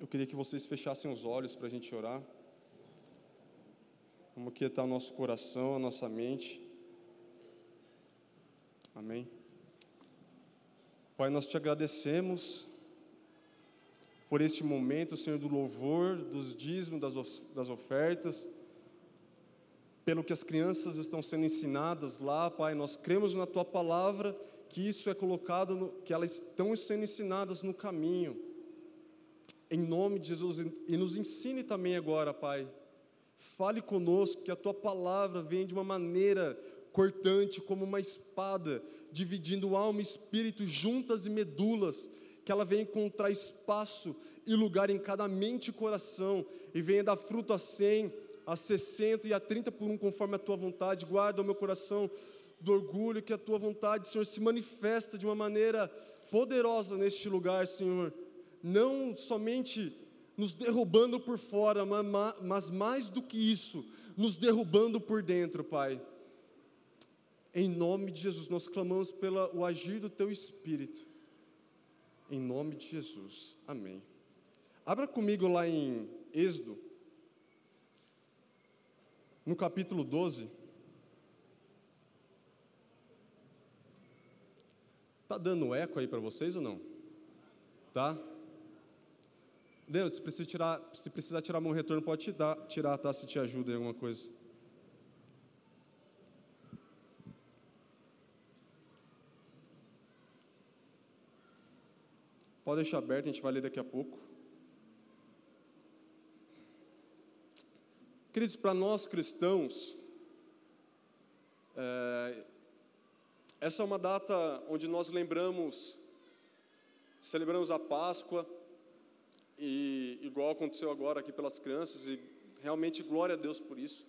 Eu queria que vocês fechassem os olhos para a gente orar. Vamos quietar o nosso coração, a nossa mente. Amém. Pai, nós te agradecemos por este momento, Senhor, do louvor, dos dízimos, das, das ofertas, pelo que as crianças estão sendo ensinadas lá, Pai. Nós cremos na tua palavra que isso é colocado, no, que elas estão sendo ensinadas no caminho. Em nome de Jesus, e nos ensine também agora, Pai. Fale conosco, que a tua palavra venha de uma maneira cortante, como uma espada, dividindo alma e espírito, juntas e medulas, que ela venha encontrar espaço e lugar em cada mente e coração, e venha dar fruto a cem, a sessenta e a trinta por um, conforme a tua vontade. Guarda o meu coração do orgulho, que a tua vontade, Senhor, se manifesta de uma maneira poderosa neste lugar, Senhor não somente nos derrubando por fora, mas mais do que isso, nos derrubando por dentro, Pai. Em nome de Jesus, nós clamamos pelo agir do Teu Espírito. Em nome de Jesus, amém. Abra comigo lá em Êxodo, no capítulo 12. Tá dando eco aí para vocês ou não? Tá? Deus, se precisar tirar, se precisar tirar um retorno, pode te dar, tirar, tá? Se te ajuda em alguma coisa. Pode deixar aberto, a gente vai ler daqui a pouco. Queridos, para nós cristãos, é, essa é uma data onde nós lembramos, celebramos a Páscoa, e igual aconteceu agora aqui pelas crianças, e realmente glória a Deus por isso.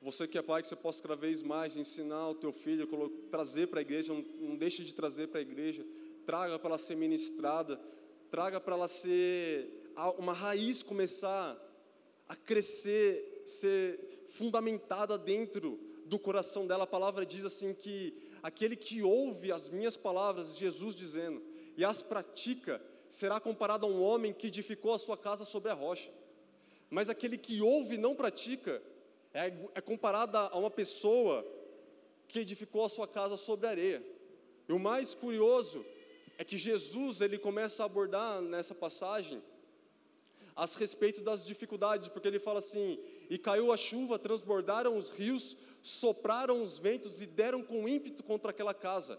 Você que é pai, que você possa cada vez mais ensinar o teu filho, trazer para a igreja, não, não deixe de trazer para a igreja, traga para ela ser ministrada, traga para ela ser uma raiz começar a crescer, ser fundamentada dentro do coração dela. A palavra diz assim que aquele que ouve as minhas palavras, Jesus dizendo, e as pratica, será comparado a um homem que edificou a sua casa sobre a rocha. Mas aquele que ouve e não pratica é, é comparado a uma pessoa que edificou a sua casa sobre a areia. E o mais curioso é que Jesus ele começa a abordar nessa passagem a respeito das dificuldades, porque ele fala assim: e caiu a chuva, transbordaram os rios, sopraram os ventos e deram com ímpeto contra aquela casa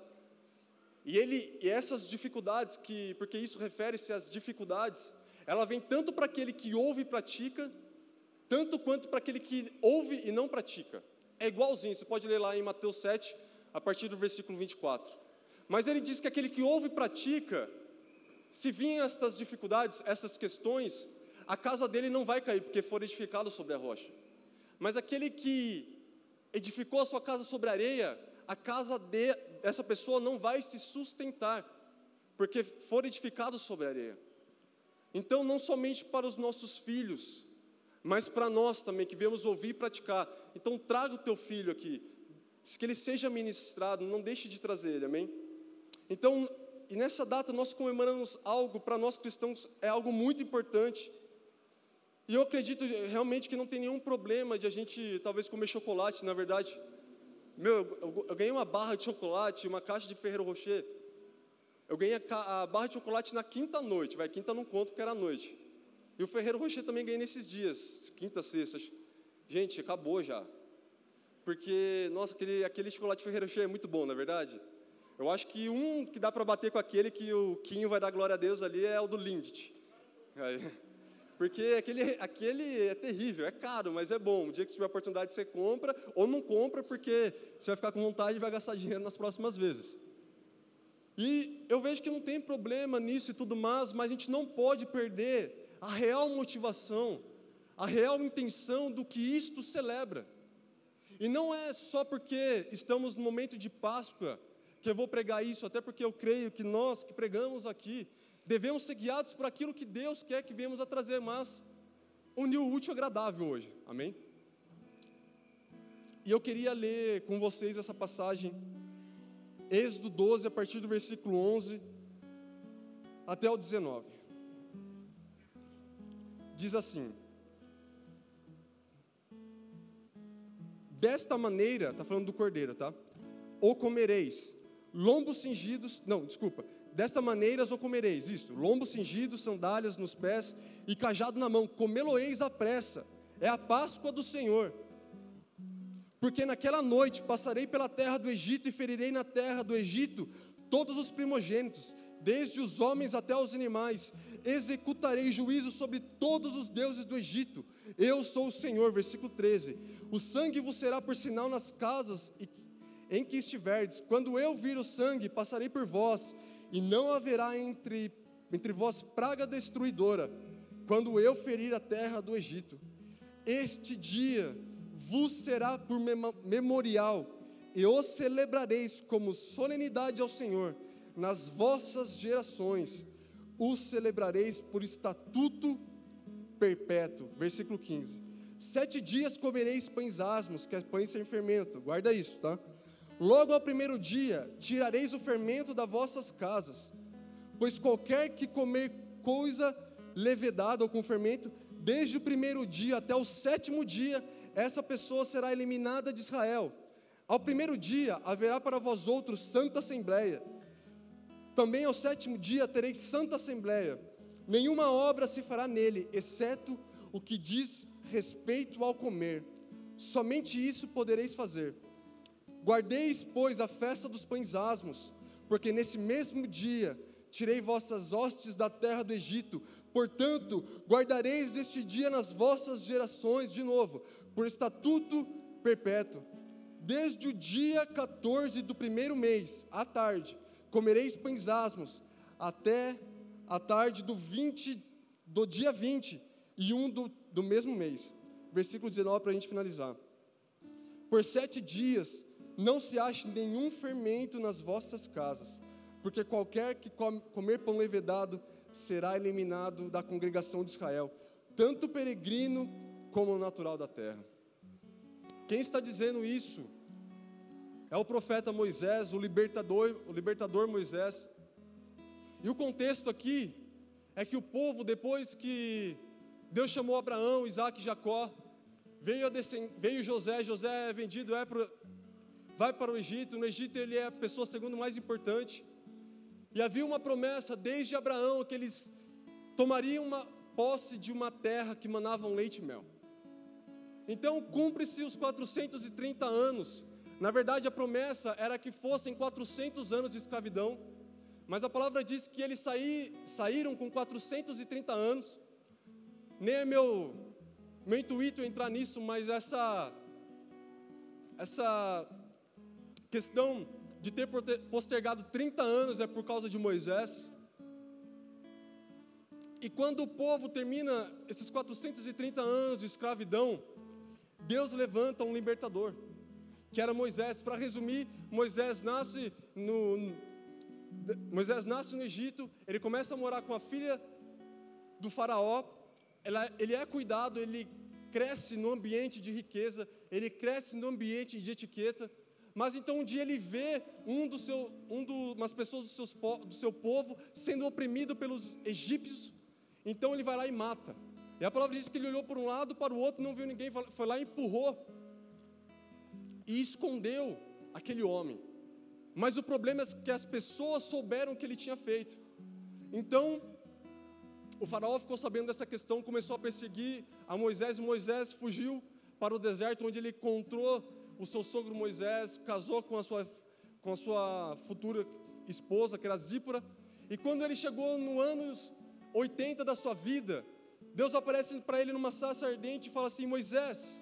e ele e essas dificuldades que, porque isso refere-se às dificuldades, ela vem tanto para aquele que ouve e pratica, tanto quanto para aquele que ouve e não pratica. É igualzinho, você pode ler lá em Mateus 7, a partir do versículo 24. Mas ele diz que aquele que ouve e pratica, se virem estas dificuldades, essas questões, a casa dele não vai cair, porque for edificado sobre a rocha. Mas aquele que edificou a sua casa sobre a areia, a casa de, dessa pessoa não vai se sustentar, porque for edificado sobre a areia. Então, não somente para os nossos filhos, mas para nós também, que viemos ouvir e praticar. Então, traga o teu filho aqui, que ele seja ministrado, não deixe de trazer ele, amém? Então, e nessa data nós comemoramos algo, para nós cristãos, é algo muito importante. E eu acredito realmente que não tem nenhum problema de a gente talvez comer chocolate, na verdade. Meu, eu, eu, ganhei uma barra de chocolate, uma caixa de Ferreiro Rocher. Eu ganhei a, a, barra de chocolate na quinta noite, vai, quinta não conto porque era noite. E o Ferreiro Rocher também ganhei nesses dias, quinta, sexta. Gente, acabou já. Porque, nossa, aquele, aquele chocolate Ferreiro Rocher é muito bom, na é verdade? Eu acho que um que dá para bater com aquele que o Quinho vai dar glória a Deus ali é o do Lindt. Aí. Porque aquele, aquele é terrível, é caro, mas é bom. Um dia que você tiver oportunidade, você compra, ou não compra, porque você vai ficar com vontade e vai gastar dinheiro nas próximas vezes. E eu vejo que não tem problema nisso e tudo mais, mas a gente não pode perder a real motivação, a real intenção do que isto celebra. E não é só porque estamos no momento de Páscoa que eu vou pregar isso, até porque eu creio que nós que pregamos aqui, devemos ser guiados por aquilo que Deus quer que venhamos a trazer, mas unir o útil agradável hoje, amém? E eu queria ler com vocês essa passagem, Êxodo 12, a partir do versículo 11 até o 19. diz assim: Desta maneira, está falando do cordeiro, tá? Ou comereis lombos cingidos, não, desculpa. Desta maneira o comereis, isto, lombos cingidos, sandálias nos pés e cajado na mão, comê-lo-eis à pressa. É a Páscoa do Senhor. Porque naquela noite passarei pela terra do Egito e ferirei na terra do Egito todos os primogênitos, desde os homens até os animais. Executarei juízo sobre todos os deuses do Egito. Eu sou o Senhor. Versículo 13. O sangue vos será por sinal nas casas em que estiverdes. Quando eu vir o sangue, passarei por vós, e não haverá entre, entre vós praga destruidora, quando eu ferir a terra do Egito. Este dia vos será por memorial, e o celebrareis como solenidade ao Senhor nas vossas gerações. O celebrareis por estatuto perpétuo. Versículo 15. Sete dias comereis pães asmos, que é pães sem fermento. Guarda isso, tá? Logo ao primeiro dia, tirareis o fermento das vossas casas, pois qualquer que comer coisa levedada ou com fermento, desde o primeiro dia até o sétimo dia, essa pessoa será eliminada de Israel. Ao primeiro dia haverá para vós outros santa assembleia. Também ao sétimo dia tereis santa assembleia. Nenhuma obra se fará nele, exceto o que diz respeito ao comer. Somente isso podereis fazer. Guardeis, pois, a festa dos pães asmos, porque nesse mesmo dia tirei vossas hostes da terra do Egito. Portanto, guardareis este dia nas vossas gerações, de novo, por estatuto perpétuo. Desde o dia 14 do primeiro mês, à tarde, comereis pães asmos, até a tarde do 20, do dia 20 e um do, do mesmo mês. Versículo 19 para a gente finalizar. Por sete dias não se ache nenhum fermento nas vossas casas, porque qualquer que come, comer pão levedado será eliminado da congregação de Israel, tanto peregrino como natural da terra. Quem está dizendo isso é o profeta Moisés, o libertador, o libertador Moisés. E o contexto aqui é que o povo, depois que Deus chamou Abraão, Isaac e Jacó, veio, veio José, José é vendido, é pro, vai para o Egito, no Egito ele é a pessoa segundo mais importante. E havia uma promessa desde Abraão que eles tomariam uma posse de uma terra que manava leite e mel. Então cumpre-se os 430 anos. Na verdade, a promessa era que fossem 400 anos de escravidão, mas a palavra diz que eles saí, saíram com 430 anos. Nem é meu, meu intuito entrar nisso, mas essa, essa questão de ter postergado 30 anos é por causa de Moisés. E quando o povo termina esses 430 anos de escravidão, Deus levanta um libertador, que era Moisés. Para resumir, Moisés nasce no, Moisés nasce no Egito, ele começa a morar com a filha do faraó, ela, ele é cuidado, ele cresce no ambiente de riqueza, ele cresce no ambiente de etiqueta, mas então um dia ele vê um do seu, um do, umas pessoas do, seus, do seu povo sendo oprimido pelos egípcios, então ele vai lá e mata. E a palavra diz que ele olhou para um lado, para o outro, não viu ninguém, foi lá e empurrou e escondeu aquele homem. Mas o problema é que as pessoas souberam o que ele tinha feito. Então, o faraó ficou sabendo dessa questão, começou a perseguir a Moisés, e Moisés fugiu para o deserto, onde ele encontrou o seu sogro Moisés casou com a sua, com a sua futura esposa, que era Zípora, e quando ele chegou no anos 80 da sua vida, Deus aparece para ele numa sarça ardente e fala assim: Moisés,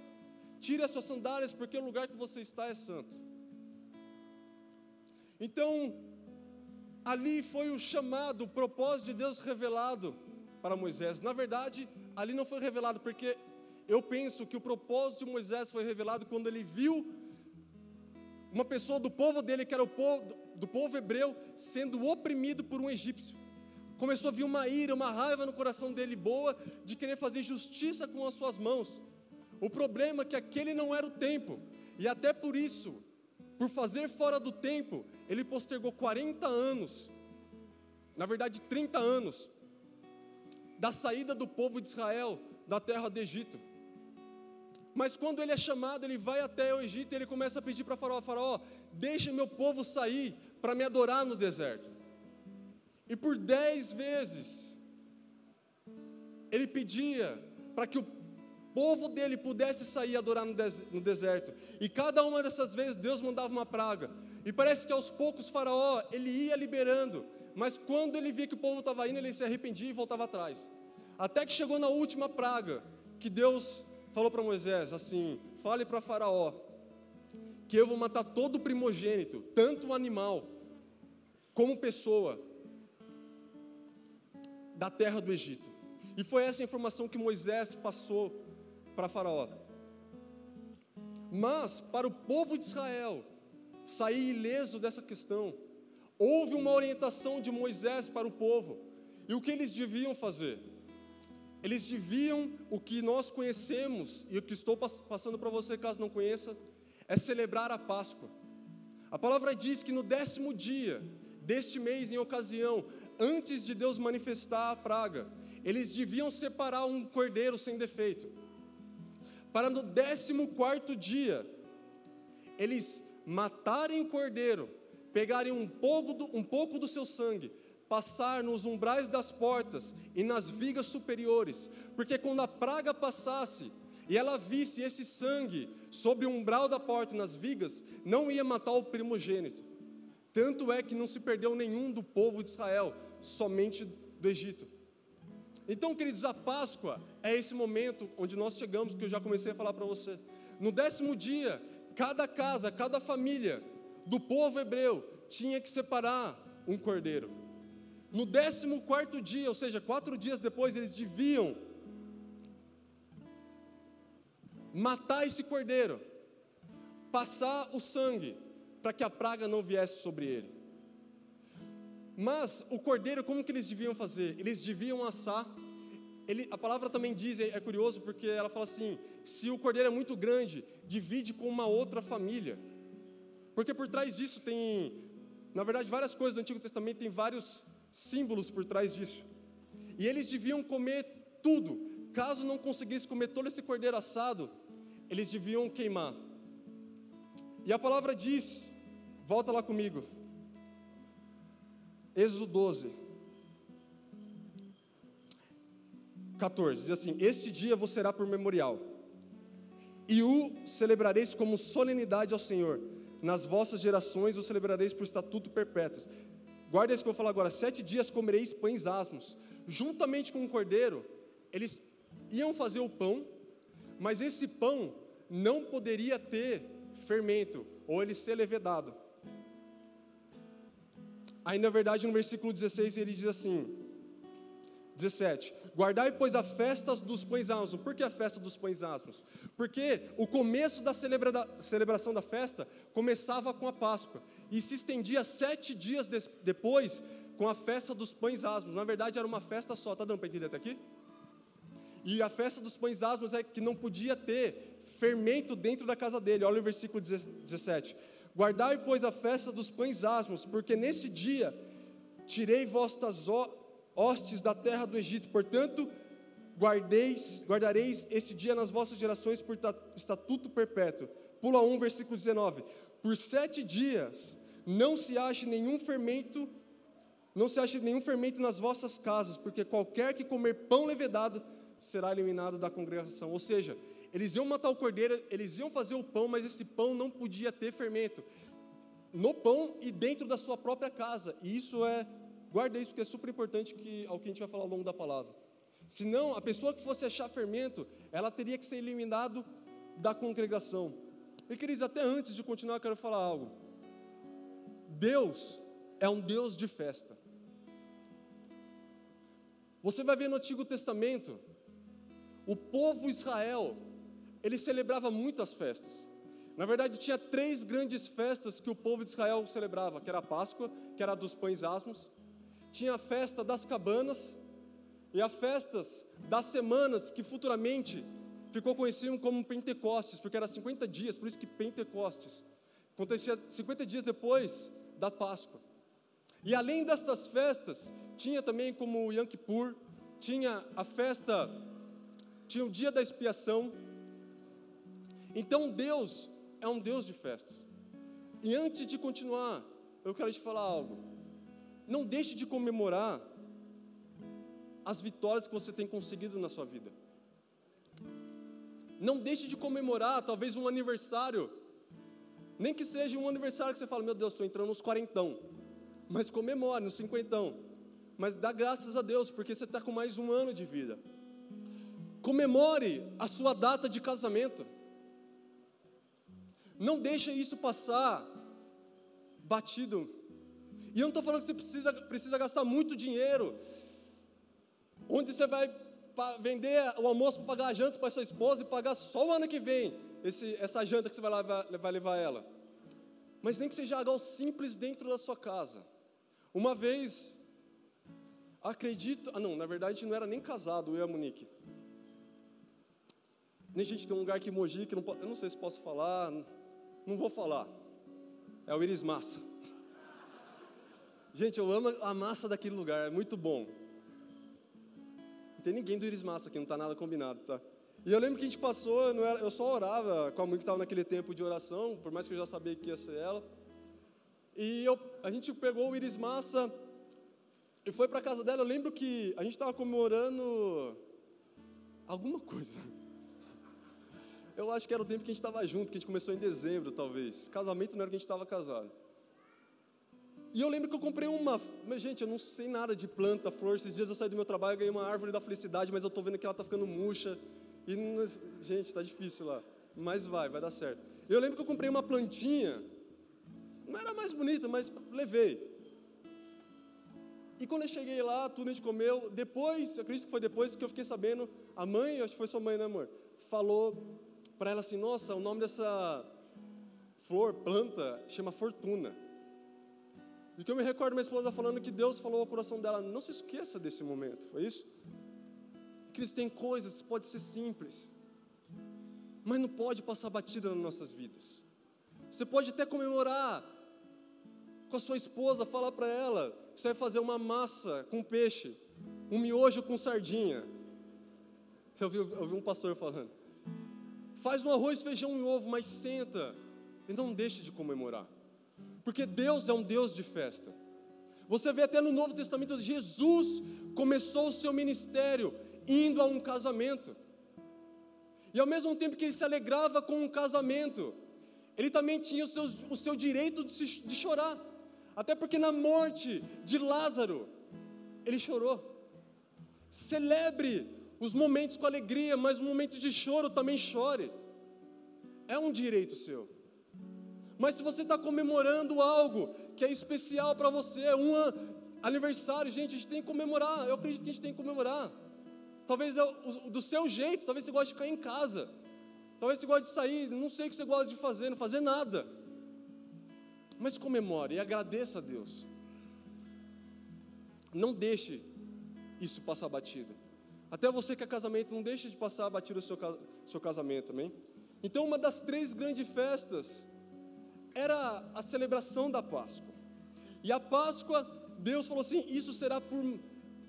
tire as suas sandálias, porque o lugar que você está é santo. Então, ali foi o chamado, o propósito de Deus revelado para Moisés. Na verdade, ali não foi revelado, porque eu penso que o propósito de Moisés foi revelado quando ele viu uma pessoa do povo dele, que era o povo, do povo hebreu, sendo oprimido por um egípcio. Começou a vir uma ira, uma raiva no coração dele boa, de querer fazer justiça com as suas mãos. O problema é que aquele não era o tempo, e até por isso, por fazer fora do tempo, ele postergou 40 anos, na verdade 30 anos, da saída do povo de Israel da terra do Egito. Mas quando ele é chamado, ele vai até o Egito e ele começa a pedir para Faraó: Faraó, deixe meu povo sair para me adorar no deserto. E por dez vezes, ele pedia para que o povo dele pudesse sair adorar no deserto. E cada uma dessas vezes Deus mandava uma praga. E parece que aos poucos Faraó ele ia liberando, mas quando ele via que o povo estava indo, ele se arrependia e voltava atrás. Até que chegou na última praga, que Deus falou para Moisés assim: fale para Faraó que eu vou matar todo primogênito, tanto o animal como pessoa, da terra do Egito. E foi essa informação que Moisés passou para Faraó. Mas, para o povo de Israel sair ileso dessa questão, houve uma orientação de Moisés para o povo. E o que eles deviam fazer? Eles deviam, o que nós conhecemos, e o que estou passando para você caso não conheça, é celebrar a Páscoa. A palavra diz que no décimo dia deste mês, em ocasião, antes de Deus manifestar a praga, eles deviam separar um cordeiro sem defeito. Para no décimo quarto dia, eles matarem o cordeiro, pegarem um pouco do, um pouco do seu sangue, passar nos umbrais das portas e nas vigas superiores, porque quando a praga passasse e ela visse esse sangue sobre o umbral da porta e nas vigas, não ia matar o primogênito. Tanto é que não se perdeu nenhum do povo de Israel, somente do Egito. Então, queridos, a Páscoa é esse momento onde nós chegamos, que eu já comecei a falar para você. No décimo dia, cada casa, cada família do povo hebreu tinha que separar um cordeiro. No décimo quarto dia, ou seja, quatro dias depois, eles deviam matar esse cordeiro, passar o sangue, para que a praga não viesse sobre ele. Mas o cordeiro, como que eles deviam fazer? Eles deviam assar. Ele, a palavra também diz, é, é curioso porque ela fala assim: se o cordeiro é muito grande, divide com uma outra família. Porque por trás disso tem, na verdade, várias coisas do Antigo Testamento, tem vários símbolos por trás disso. E eles deviam comer tudo. Caso não conseguisse comer todo esse cordeiro assado, eles deviam queimar. E a palavra diz, volta lá comigo, Êxodo 12, 14, diz assim: Este dia vos será por memorial, e o celebrareis como solenidade ao Senhor. Nas vossas gerações o celebrareis por estatuto perpétuo. Guarda isso que eu vou falar agora: sete dias comereis pães asmos. Juntamente com o cordeiro, eles iam fazer o pão, mas esse pão não poderia ter fermento, ou ele ser levedado. Aí, na verdade, no versículo 16, ele diz assim: 17: Guardai, pois, a festa dos pães asmos. Por que a festa dos pães asmos? Porque o começo da celebra celebração da festa começava com a Páscoa e se estendia sete dias de depois com a festa dos pães asmos. Na verdade, era uma festa só. Tá dando para entender até aqui? E a festa dos pães asmos é que não podia ter fermento dentro da casa dele. Olha o versículo 17. Guardai, pois, a festa dos pães asmos, porque nesse dia tirei vossas hostes da terra do Egito. Portanto, guardeis, guardareis esse dia nas vossas gerações por estatuto perpétuo. Pula 1, versículo 19. Por sete dias não se ache nenhum fermento, não se ache nenhum fermento nas vossas casas, porque qualquer que comer pão levedado será eliminado da congregação. Ou seja, eles iam matar o cordeiro, eles iam fazer o pão, mas esse pão não podia ter fermento. No pão e dentro da sua própria casa. E isso é Guarda isso, porque é super importante que, ao que a gente vai falar ao longo da palavra. Senão, a pessoa que fosse achar fermento, ela teria que ser eliminado da congregação. E queridos, até antes de continuar, eu quero falar algo. Deus é um Deus de festa. Você vai ver no Antigo Testamento, o povo Israel, ele celebrava muitas festas. Na verdade, tinha três grandes festas que o povo de Israel celebrava, que era a Páscoa, que era a dos pães asmos, tinha a festa das cabanas e as festas das semanas, que futuramente ficou conhecido como Pentecostes, porque era 50 dias, por isso que Pentecostes. Acontecia 50 dias depois da Páscoa. E além dessas festas, tinha também como Yom Kippur, tinha a festa, tinha o dia da expiação. Então Deus é um Deus de festas. E antes de continuar, eu quero te falar algo. Não deixe de comemorar as vitórias que você tem conseguido na sua vida. Não deixe de comemorar, talvez um aniversário, nem que seja um aniversário que você fala, meu Deus, estou entrando nos quarentão, mas comemore nos cinquentão, mas dá graças a Deus, porque você está com mais um ano de vida. Comemore a sua data de casamento. Não deixe isso passar batido. E eu não estou falando que você precisa, precisa gastar muito dinheiro. Onde você vai vender o almoço para pagar a janta para sua esposa e pagar só o ano que vem esse, essa janta que você vai vai levar ela. Mas nem que seja algo simples dentro da sua casa. Uma vez, acredito, ah não, na verdade a gente não era nem casado, eu e a Monique. Nem gente tem um lugar aqui em Mogi que não, eu não sei se posso falar, não vou falar. É o Iris Massa. Gente, eu amo a massa daquele lugar, é muito bom tem ninguém do Iris Massa aqui, não está nada combinado, tá? E eu lembro que a gente passou, eu, era, eu só orava com a mãe que estava naquele tempo de oração, por mais que eu já sabia que ia ser ela. E eu, a gente pegou o Iris Massa e foi para casa dela. Eu lembro que a gente estava comemorando alguma coisa. Eu acho que era o tempo que a gente estava junto, que a gente começou em dezembro, talvez. Casamento não era que a gente estava casado. E eu lembro que eu comprei uma. Mas, gente, eu não sei nada de planta, flor. Esses dias eu saí do meu trabalho e ganhei uma árvore da felicidade, mas eu estou vendo que ela está ficando murcha. E, gente, está difícil lá. Mas vai, vai dar certo. Eu lembro que eu comprei uma plantinha. Não era mais bonita, mas levei. E quando eu cheguei lá, tudo a gente comeu. Depois, acredito que foi depois que eu fiquei sabendo, a mãe, acho que foi sua mãe, né, amor? Falou para ela assim: Nossa, o nome dessa flor, planta, chama Fortuna. E que eu me recordo minha esposa falando que Deus falou ao coração dela: não se esqueça desse momento, foi isso? Que tem coisas, pode ser simples, mas não pode passar batida nas nossas vidas. Você pode até comemorar com a sua esposa, falar para ela você vai fazer uma massa com peixe, um miojo com sardinha. Você ouviu, ouviu um pastor falando. Faz um arroz, feijão e ovo, mas senta e não deixe de comemorar porque Deus é um Deus de festa. Você vê até no Novo Testamento, Jesus começou o seu ministério indo a um casamento. E ao mesmo tempo que ele se alegrava com um casamento, ele também tinha o seu, o seu direito de, se, de chorar. Até porque na morte de Lázaro, ele chorou. Celebre os momentos com alegria, mas os momentos de choro também chore. É um direito seu. Mas se você está comemorando algo que é especial para você, um aniversário, gente, a gente tem que comemorar. Eu acredito que a gente tem que comemorar. Talvez é do seu jeito, talvez você goste de ficar em casa. Talvez você goste de sair, não sei o que você gosta de fazer, não fazer nada. Mas comemore e agradeça a Deus. Não deixe isso passar batido. Até você que é casamento, não deixe de passar batido o seu, seu casamento, amém? Então, uma das três grandes festas era a celebração da Páscoa. E a Páscoa, Deus falou assim: isso será por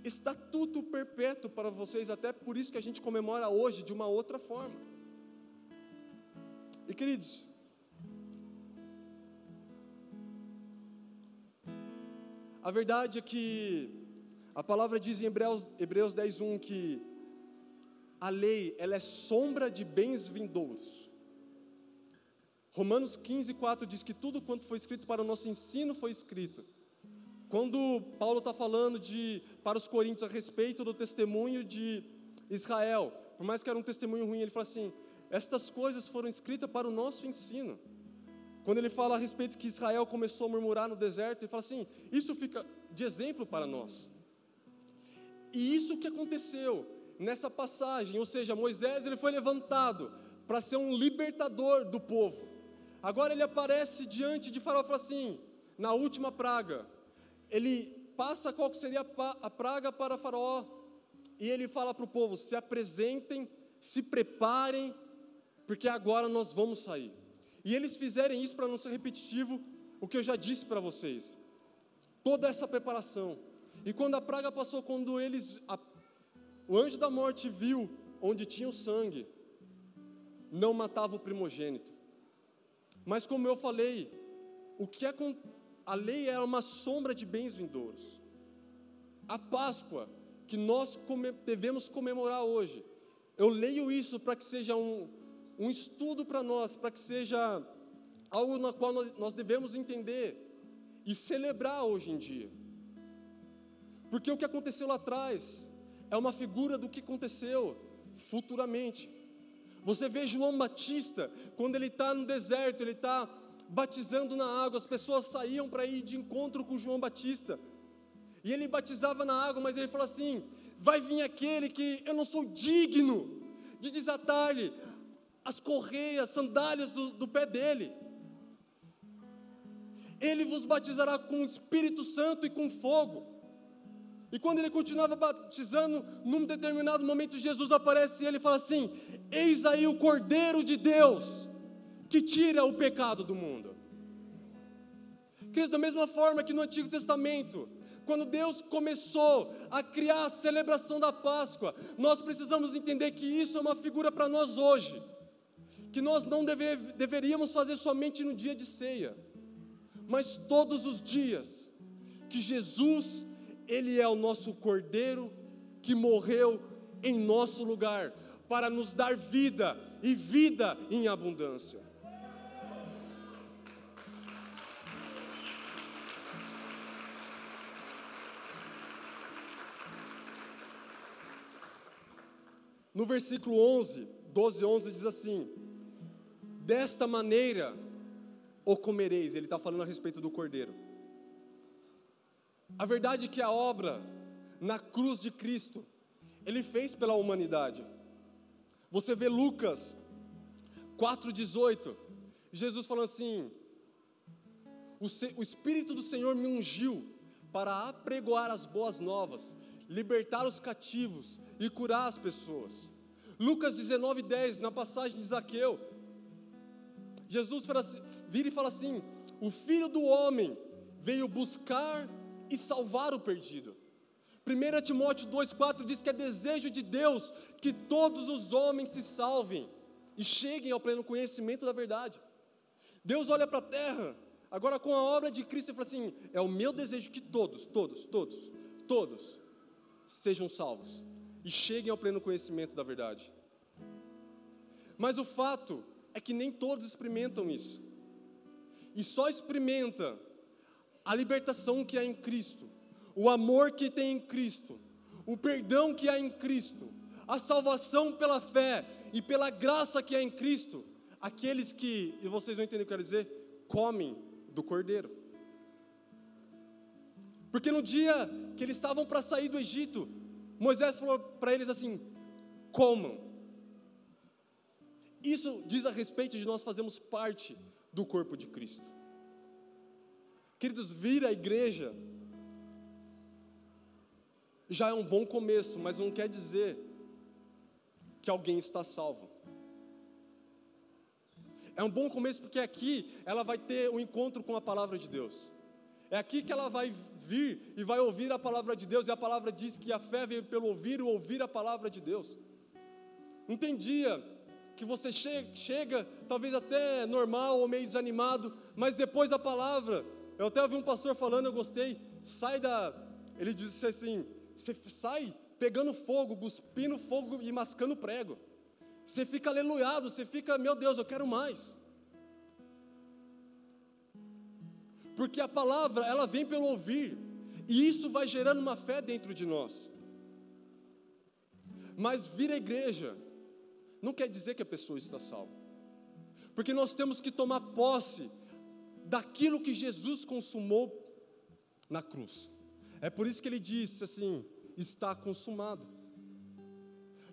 estatuto perpétuo para vocês, até por isso que a gente comemora hoje de uma outra forma. E queridos, a verdade é que a palavra diz em Hebreus, Hebreus 10:1 que a lei ela é sombra de bens vindouros. Romanos 15, 4 diz que tudo quanto foi escrito para o nosso ensino foi escrito. Quando Paulo está falando de, para os coríntios a respeito do testemunho de Israel, por mais que era um testemunho ruim, ele fala assim: estas coisas foram escritas para o nosso ensino. Quando ele fala a respeito que Israel começou a murmurar no deserto, ele fala assim: isso fica de exemplo para nós. E isso que aconteceu nessa passagem, ou seja, Moisés ele foi levantado para ser um libertador do povo. Agora ele aparece diante de Faraó e fala assim: na última praga, ele passa qual que seria a praga para Faraó, e ele fala para o povo: se apresentem, se preparem, porque agora nós vamos sair. E eles fizerem isso para não ser repetitivo, o que eu já disse para vocês. Toda essa preparação. E quando a praga passou, quando eles a, O anjo da morte viu onde tinha o sangue, não matava o primogênito. Mas como eu falei, o que é a lei era uma sombra de bens vindouros. A Páscoa que nós devemos comemorar hoje, eu leio isso para que seja um, um estudo para nós, para que seja algo na qual nós devemos entender e celebrar hoje em dia. Porque o que aconteceu lá atrás é uma figura do que aconteceu futuramente. Você vê João Batista, quando ele está no deserto, ele está batizando na água, as pessoas saíam para ir de encontro com João Batista, e ele batizava na água, mas ele falou assim: vai vir aquele que eu não sou digno de desatar-lhe as correias, sandálias do, do pé dele. Ele vos batizará com o Espírito Santo e com fogo. E quando ele continuava batizando, num determinado momento Jesus aparece e ele fala assim: Eis aí o Cordeiro de Deus que tira o pecado do mundo. Queridos, da mesma forma que no Antigo Testamento, quando Deus começou a criar a celebração da Páscoa, nós precisamos entender que isso é uma figura para nós hoje, que nós não deve, deveríamos fazer somente no dia de ceia, mas todos os dias, que Jesus, Ele é o nosso Cordeiro que morreu em nosso lugar, para nos dar vida e vida em abundância. No versículo 11, 12, 11 diz assim: Desta maneira o comereis. Ele está falando a respeito do cordeiro. A verdade é que a obra na cruz de Cristo, ele fez pela humanidade. Você vê Lucas 4,18, Jesus falando assim: o, Espírito do Senhor me ungiu para apregoar as boas novas, libertar os cativos e curar as pessoas. Lucas 19, 10, na passagem de Zaqueu, Jesus assim, vira e fala assim: O filho do homem veio buscar e salvar o perdido. 1 Timóteo 2,4 diz que é desejo de Deus que todos os homens se salvem e cheguem ao pleno conhecimento da verdade. Deus olha para a terra, agora com a obra de Cristo, e fala assim: é o meu desejo que todos, todos, todos, todos sejam salvos e cheguem ao pleno conhecimento da verdade. Mas o fato é que nem todos experimentam isso. E só experimenta a libertação que há em Cristo, o amor que tem em Cristo, o perdão que há em Cristo, a salvação pela fé e pela graça que há em Cristo, aqueles que, e vocês vão entender o que eu quero dizer, comem do cordeiro. Porque no dia que eles estavam para sair do Egito, Moisés falou para eles assim: comam. Isso diz a respeito de nós fazermos parte do corpo de Cristo. Queridos, vir à igreja já é um bom começo, mas não quer dizer que alguém está salvo. É um bom começo porque aqui ela vai ter um encontro com a palavra de Deus. É aqui que ela vai vir e vai ouvir a palavra de Deus, e a palavra diz que a fé vem pelo ouvir e ouvir a palavra de Deus. Não tem dia que você chega, chega, talvez até normal ou meio desanimado, mas depois da palavra, eu até ouvi um pastor falando, eu gostei, sai da. Ele disse assim: você sai pegando fogo, cuspindo fogo e mascando prego. Você fica aleluiado, você fica, meu Deus, eu quero mais. Porque a palavra, ela vem pelo ouvir, e isso vai gerando uma fé dentro de nós. Mas vir à igreja não quer dizer que a pessoa está salva. Porque nós temos que tomar posse daquilo que Jesus consumou na cruz. É por isso que ele disse assim: está consumado.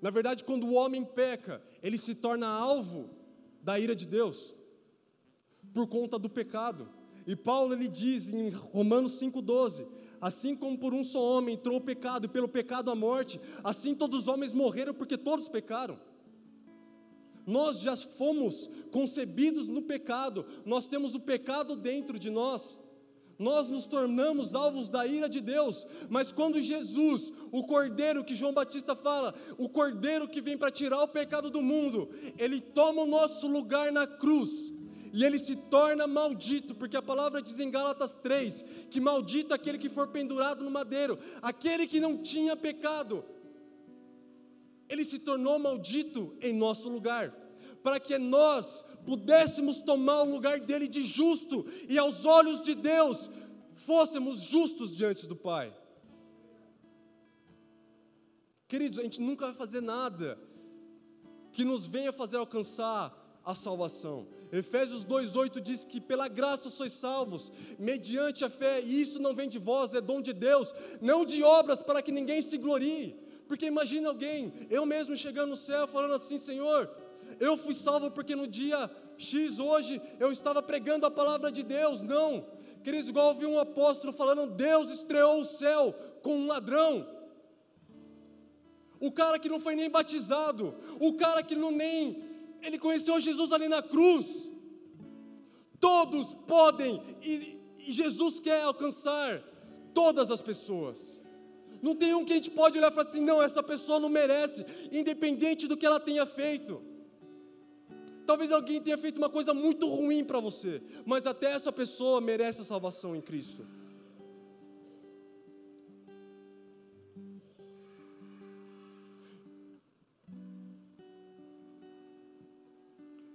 Na verdade, quando o homem peca, ele se torna alvo da ira de Deus por conta do pecado. E Paulo ele diz em Romanos 5:12, assim como por um só homem entrou o pecado e pelo pecado a morte, assim todos os homens morreram porque todos pecaram. Nós já fomos concebidos no pecado, nós temos o pecado dentro de nós. nós nos tornamos alvos da ira de Deus, mas quando Jesus, o cordeiro que João Batista fala, o cordeiro que vem para tirar o pecado do mundo, ele toma o nosso lugar na cruz. E ele se torna maldito, porque a palavra diz em Gálatas 3 que maldito é aquele que for pendurado no madeiro, aquele que não tinha pecado. Ele se tornou maldito em nosso lugar, para que nós pudéssemos tomar o lugar dele de justo e aos olhos de Deus fôssemos justos diante do Pai. Queridos, a gente nunca vai fazer nada que nos venha fazer alcançar a salvação. Efésios 2:8 diz que pela graça sois salvos, mediante a fé, e isso não vem de vós, é dom de Deus, não de obras para que ninguém se glorie. Porque imagina alguém, eu mesmo chegando no céu falando assim, Senhor, eu fui salvo porque no dia X hoje eu estava pregando a palavra de Deus. Não, queridos, igual ouvi um apóstolo falando: Deus estreou o céu com um ladrão. O cara que não foi nem batizado, o cara que não nem ele conheceu Jesus ali na cruz. Todos podem e, e Jesus quer alcançar todas as pessoas. Não tem um que a gente pode olhar e falar assim: não, essa pessoa não merece, independente do que ela tenha feito. Talvez alguém tenha feito uma coisa muito ruim para você, mas até essa pessoa merece a salvação em Cristo.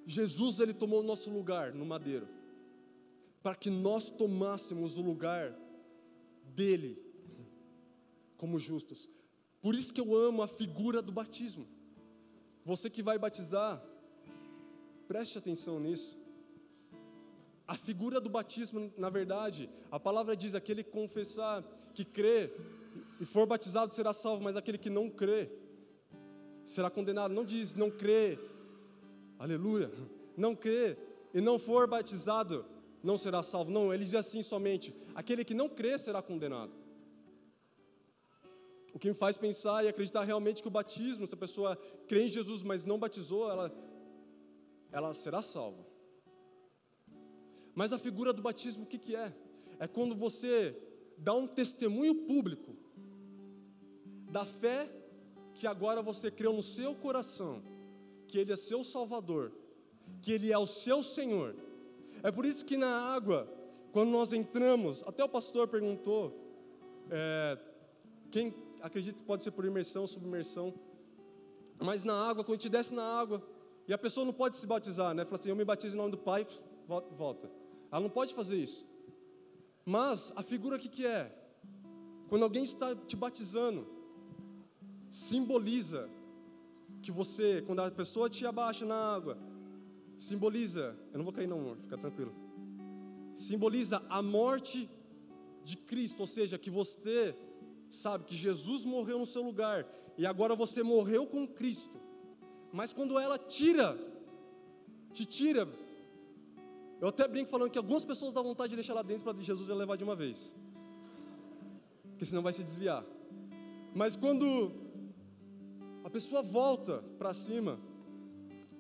Jesus ele tomou o nosso lugar no madeiro, para que nós tomássemos o lugar dele como justos. Por isso que eu amo a figura do batismo. Você que vai batizar, Preste atenção nisso. A figura do batismo, na verdade, a palavra diz: aquele que confessar que crê e for batizado será salvo, mas aquele que não crê será condenado. Não diz não crê, aleluia, não crê e não for batizado não será salvo. Não, ele diz assim somente: aquele que não crê será condenado. O que me faz pensar e acreditar realmente que o batismo, se a pessoa crê em Jesus, mas não batizou, ela ela será salva. Mas a figura do batismo, o que, que é? É quando você dá um testemunho público da fé que agora você creu no seu coração, que Ele é seu Salvador, que Ele é o seu Senhor. É por isso que na água, quando nós entramos, até o pastor perguntou, é, quem acredita que pode ser por imersão submersão, mas na água, quando a gente desce na água, e a pessoa não pode se batizar, né? Fala assim, eu me batizo em nome do Pai, volta. Ela não pode fazer isso. Mas a figura o que é? Quando alguém está te batizando, simboliza que você, quando a pessoa te abaixa na água, simboliza, eu não vou cair não, amor, fica tranquilo. Simboliza a morte de Cristo, ou seja, que você sabe que Jesus morreu no seu lugar e agora você morreu com Cristo. Mas quando ela tira, te tira, eu até brinco falando que algumas pessoas dão vontade de deixar lá dentro para Jesus levar de uma vez, porque senão vai se desviar. Mas quando a pessoa volta para cima,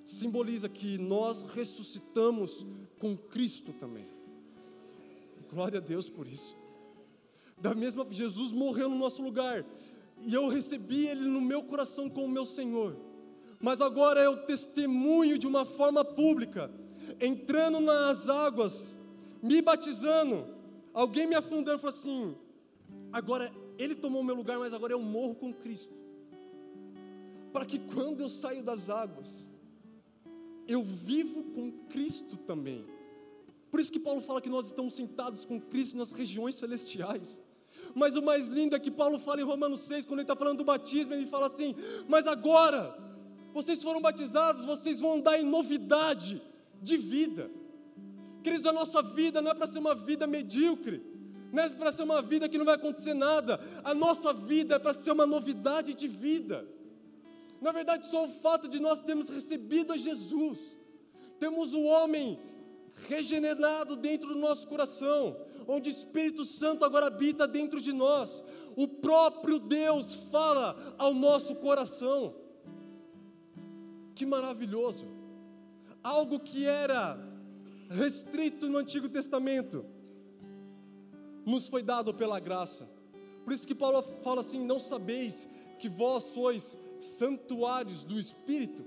simboliza que nós ressuscitamos com Cristo também. Glória a Deus por isso. Da mesma Jesus morreu no nosso lugar e eu recebi ele no meu coração como meu Senhor mas agora o testemunho de uma forma pública, entrando nas águas, me batizando, alguém me afundando e falou assim: agora ele tomou meu lugar, mas agora eu morro com Cristo. Para que quando eu saio das águas, eu vivo com Cristo também. Por isso que Paulo fala que nós estamos sentados com Cristo nas regiões celestiais. Mas o mais lindo é que Paulo fala em Romanos 6, quando ele está falando do batismo, ele fala assim: Mas agora, vocês foram batizados, vocês vão andar em novidade de vida. Queridos, a nossa vida não é para ser uma vida medíocre, não é para ser uma vida que não vai acontecer nada, a nossa vida é para ser uma novidade de vida. Na verdade, só o fato de nós termos recebido a Jesus, temos o homem regenerado dentro do nosso coração, onde o Espírito Santo agora habita dentro de nós, o próprio Deus fala ao nosso coração. Que maravilhoso! Algo que era restrito no Antigo Testamento, nos foi dado pela graça. Por isso que Paulo fala assim: Não sabeis que vós sois santuários do Espírito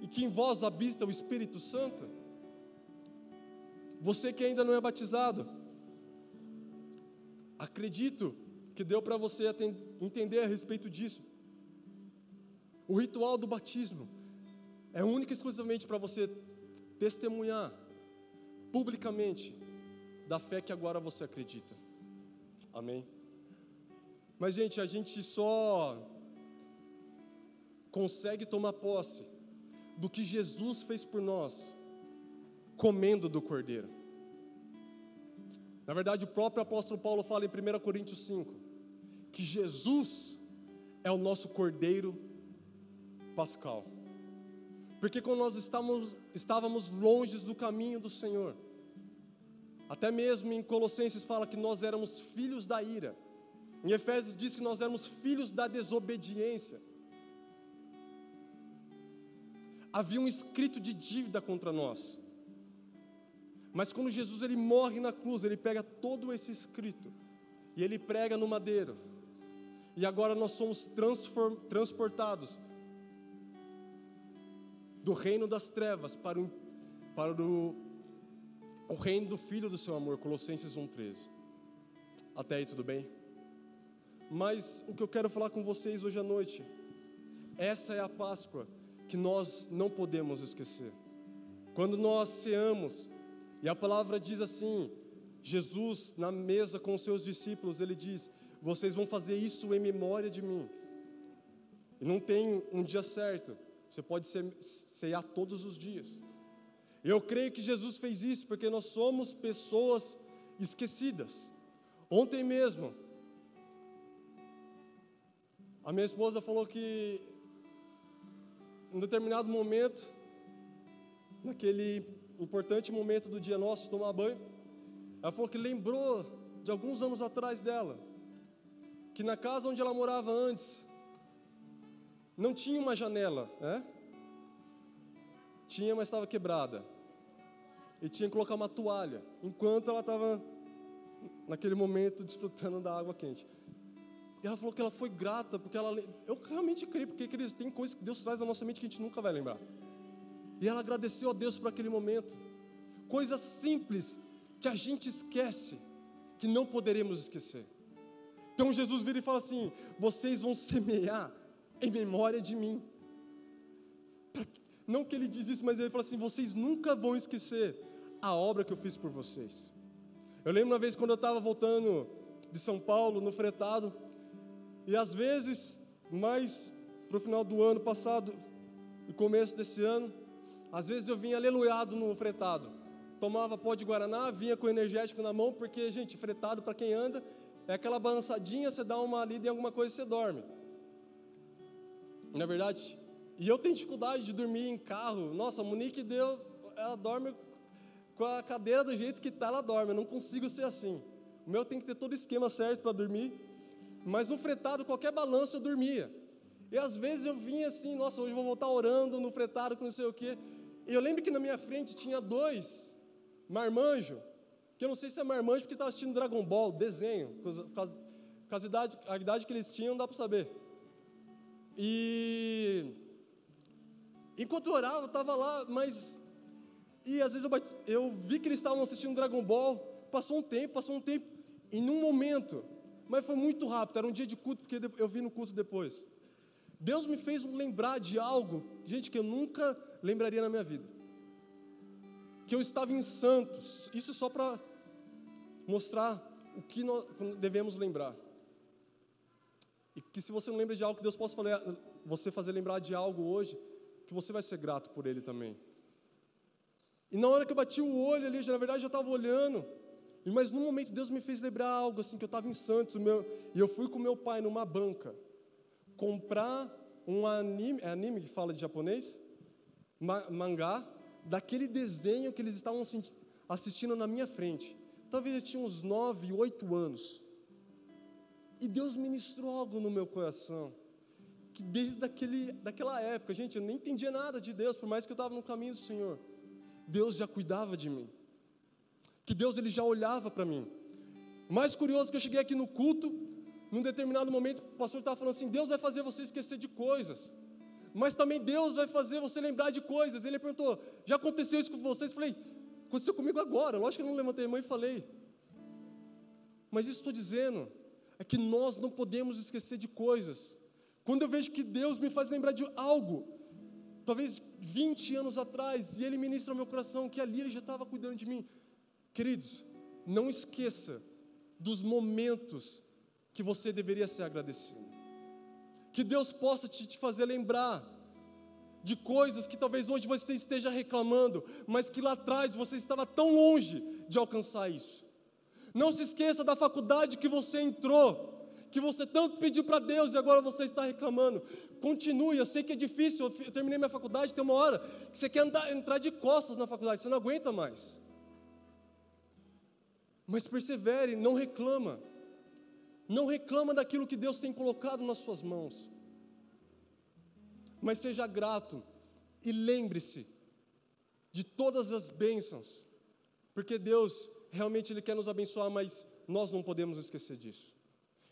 e que em vós habita o Espírito Santo? Você que ainda não é batizado, acredito que deu para você entender a respeito disso. O ritual do batismo é única e exclusivamente para você testemunhar publicamente da fé que agora você acredita. Amém? Mas, gente, a gente só consegue tomar posse do que Jesus fez por nós, comendo do Cordeiro. Na verdade, o próprio apóstolo Paulo fala em 1 Coríntios 5 que Jesus é o nosso Cordeiro Pascal. Porque quando nós estávamos, estávamos longe do caminho do Senhor, até mesmo em Colossenses fala que nós éramos filhos da ira. Em Efésios diz que nós éramos filhos da desobediência. Havia um escrito de dívida contra nós. Mas quando Jesus ele morre na cruz, ele pega todo esse escrito e ele prega no madeiro. E agora nós somos transportados do reino das trevas para o, para o, o reino do Filho do seu amor, Colossenses 1,13. Até aí, tudo bem? Mas o que eu quero falar com vocês hoje à noite, essa é a Páscoa que nós não podemos esquecer. Quando nós ceamos, e a palavra diz assim: Jesus, na mesa com os seus discípulos, ele diz: Vocês vão fazer isso em memória de mim. E não tem um dia certo, você pode cear todos os dias. Eu creio que Jesus fez isso porque nós somos pessoas esquecidas. Ontem mesmo, a minha esposa falou que, em determinado momento, naquele importante momento do dia nosso, tomar banho, ela falou que lembrou de alguns anos atrás dela, que na casa onde ela morava antes, não tinha uma janela, né? Tinha, mas estava quebrada. E tinha que colocar uma toalha, enquanto ela estava, naquele momento, desfrutando da água quente. E ela falou que ela foi grata, porque ela. Eu realmente creio, porque queridos, tem coisas que Deus traz na nossa mente que a gente nunca vai lembrar. E ela agradeceu a Deus por aquele momento. Coisas simples que a gente esquece, que não poderemos esquecer. Então Jesus vira e fala assim: vocês vão semear em memória de mim. Não que ele diz isso, mas ele fala assim: vocês nunca vão esquecer a obra que eu fiz por vocês. Eu lembro uma vez quando eu estava voltando de São Paulo, no fretado, e às vezes, mais para o final do ano passado e começo desse ano, às vezes eu vinha aleluiado no fretado. Tomava pó de Guaraná, vinha com energético na mão, porque, gente, fretado para quem anda, é aquela balançadinha, você dá uma lida em alguma coisa e você dorme. Não é verdade? E eu tenho dificuldade de dormir em carro. Nossa, a Monique deu, ela dorme com a cadeira do jeito que está, ela dorme. Eu não consigo ser assim. O meu tem que ter todo o esquema certo para dormir. Mas no fretado, qualquer balanço eu dormia. E às vezes eu vinha assim, nossa, hoje eu vou voltar orando no fretado com não sei o quê. E eu lembro que na minha frente tinha dois marmanjos, que eu não sei se é marmanjo porque estava assistindo Dragon Ball, desenho, com, as idade, a idade que eles tinham, não dá para saber. E enquanto eu orava, eu estava lá, mas. E às vezes eu, bati, eu vi que eles estavam assistindo Dragon Ball, passou um tempo, passou um tempo, e num momento, mas foi muito rápido, era um dia de culto, porque eu vi no culto depois. Deus me fez lembrar de algo, gente, que eu nunca lembraria na minha vida. Que eu estava em Santos, isso só para mostrar o que nós devemos lembrar. E que se você não lembra de algo, que Deus possa fazer, você fazer lembrar de algo hoje, que você vai ser grato por Ele também. E na hora que eu bati o olho ali, já, na verdade eu estava olhando, mas num momento Deus me fez lembrar algo assim, que eu estava em Santos, meu, e eu fui com meu pai numa banca, comprar um anime, é anime que fala de japonês? Ma, mangá, daquele desenho que eles estavam assistindo na minha frente. Talvez eu tinha uns 9, 8 anos. E Deus ministrou algo no meu coração. Que desde aquele, daquela época, gente, eu nem entendia nada de Deus, por mais que eu estava no caminho do Senhor. Deus já cuidava de mim que Deus ele já olhava para mim. Mais curioso que eu cheguei aqui no culto, num determinado momento, o pastor estava falando assim: Deus vai fazer você esquecer de coisas, mas também Deus vai fazer você lembrar de coisas. Ele perguntou: Já aconteceu isso com vocês? Eu falei: Aconteceu comigo agora. Lógico que eu não levantei a mão e falei. Mas isso estou dizendo é que nós não podemos esquecer de coisas. Quando eu vejo que Deus me faz lembrar de algo, talvez 20 anos atrás, e Ele ministra ao meu coração que ali Ele já estava cuidando de mim. Queridos, não esqueça dos momentos que você deveria ser agradecido. Que Deus possa te, te fazer lembrar de coisas que talvez hoje você esteja reclamando, mas que lá atrás você estava tão longe de alcançar isso. Não se esqueça da faculdade que você entrou, que você tanto pediu para Deus e agora você está reclamando. Continue, eu sei que é difícil, eu terminei minha faculdade, tem uma hora que você quer andar, entrar de costas na faculdade, você não aguenta mais. Mas persevere, não reclama. Não reclama daquilo que Deus tem colocado nas suas mãos. Mas seja grato e lembre-se de todas as bênçãos, porque Deus realmente Ele quer nos abençoar, mas nós não podemos esquecer disso.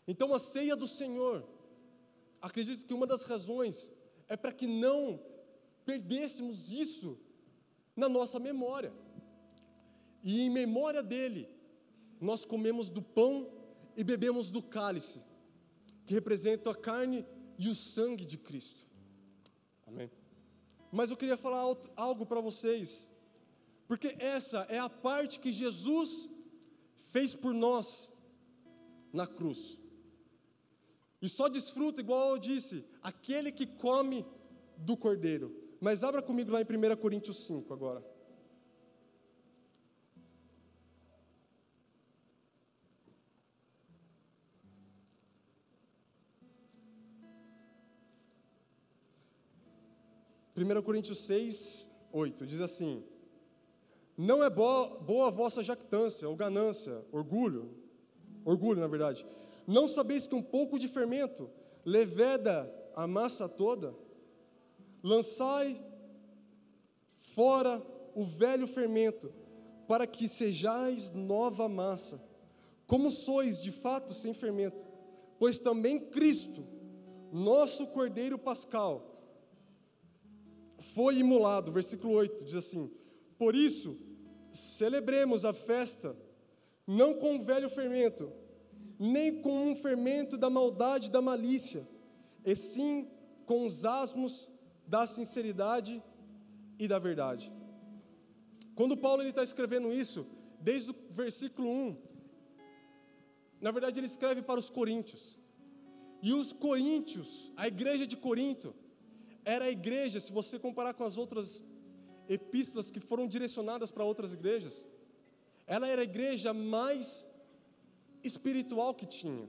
Então a ceia do Senhor, acredito que uma das razões é para que não perdêssemos isso na nossa memória. E em memória dele, nós comemos do pão e bebemos do cálice, que representa a carne e o sangue de Cristo. Amém. Mas eu queria falar algo para vocês, porque essa é a parte que Jesus fez por nós na cruz. E só desfruta, igual eu disse, aquele que come do cordeiro. Mas abra comigo lá em 1 Coríntios 5 agora. 1 Coríntios 6, 8, diz assim: Não é boa, boa a vossa jactância, ou ganância, orgulho, orgulho na verdade. Não sabeis que um pouco de fermento leveda a massa toda? Lançai fora o velho fermento, para que sejais nova massa, como sois de fato sem fermento, pois também Cristo, nosso Cordeiro Pascal, foi imolado. Versículo 8 diz assim: Por isso, celebremos a festa, não com velho fermento, nem com um fermento da maldade e da malícia, e sim com os asmos da sinceridade e da verdade. Quando Paulo está escrevendo isso, desde o versículo 1, na verdade ele escreve para os coríntios. E os coríntios, a igreja de Corinto, era a igreja, se você comparar com as outras epístolas que foram direcionadas para outras igrejas, ela era a igreja mais espiritual que tinha,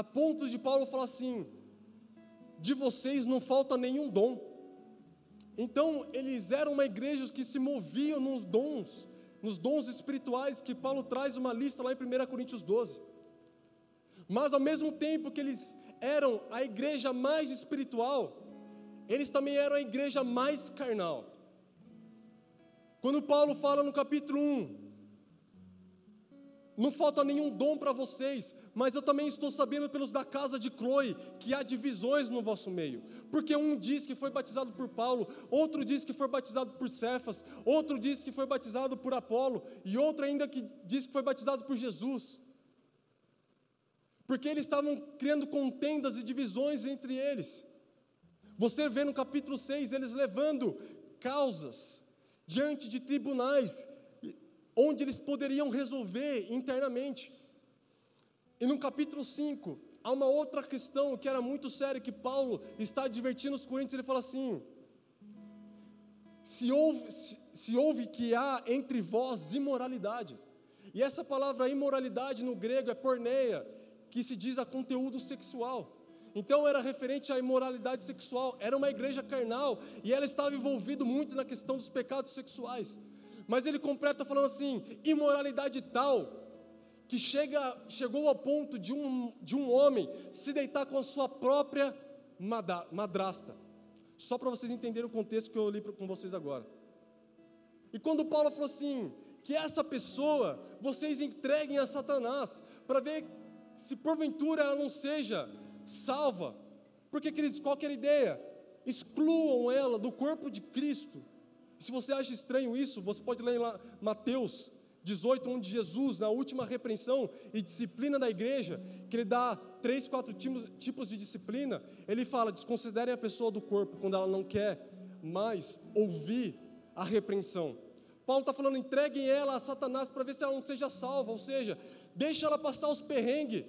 a ponto de Paulo falar assim: de vocês não falta nenhum dom. Então, eles eram uma igreja que se moviam nos dons, nos dons espirituais, que Paulo traz uma lista lá em 1 Coríntios 12. Mas, ao mesmo tempo que eles eram a igreja mais espiritual, eles também eram a igreja mais carnal. Quando Paulo fala no capítulo 1, não falta nenhum dom para vocês, mas eu também estou sabendo pelos da casa de Chloe que há divisões no vosso meio, porque um diz que foi batizado por Paulo, outro diz que foi batizado por Cefas, outro diz que foi batizado por Apolo, e outro ainda que diz que foi batizado por Jesus, porque eles estavam criando contendas e divisões entre eles. Você vê no capítulo 6 eles levando causas diante de tribunais, onde eles poderiam resolver internamente. E no capítulo 5, há uma outra questão que era muito séria, que Paulo está advertindo os coríntios, ele fala assim: se houve, se, se houve que há entre vós imoralidade, e essa palavra imoralidade no grego é porneia, que se diz a conteúdo sexual. Então era referente à imoralidade sexual, era uma igreja carnal e ela estava envolvida muito na questão dos pecados sexuais. Mas ele completa falando assim: imoralidade tal que chega, chegou ao ponto de um, de um homem se deitar com a sua própria madrasta. Só para vocês entenderem o contexto que eu li com vocês agora. E quando Paulo falou assim, que essa pessoa vocês entreguem a Satanás, para ver se porventura ela não seja salva. Porque, queridos, qual que era a ideia? Excluam ela do corpo de Cristo. Se você acha estranho isso, você pode ler lá Mateus 18, onde Jesus, na última repreensão e disciplina da igreja, que ele dá três, quatro tipos, de disciplina, ele fala: desconsiderem a pessoa do corpo quando ela não quer mais ouvir a repreensão. Paulo está falando: entreguem ela a Satanás para ver se ela não seja salva, ou seja, deixa ela passar os perrengues,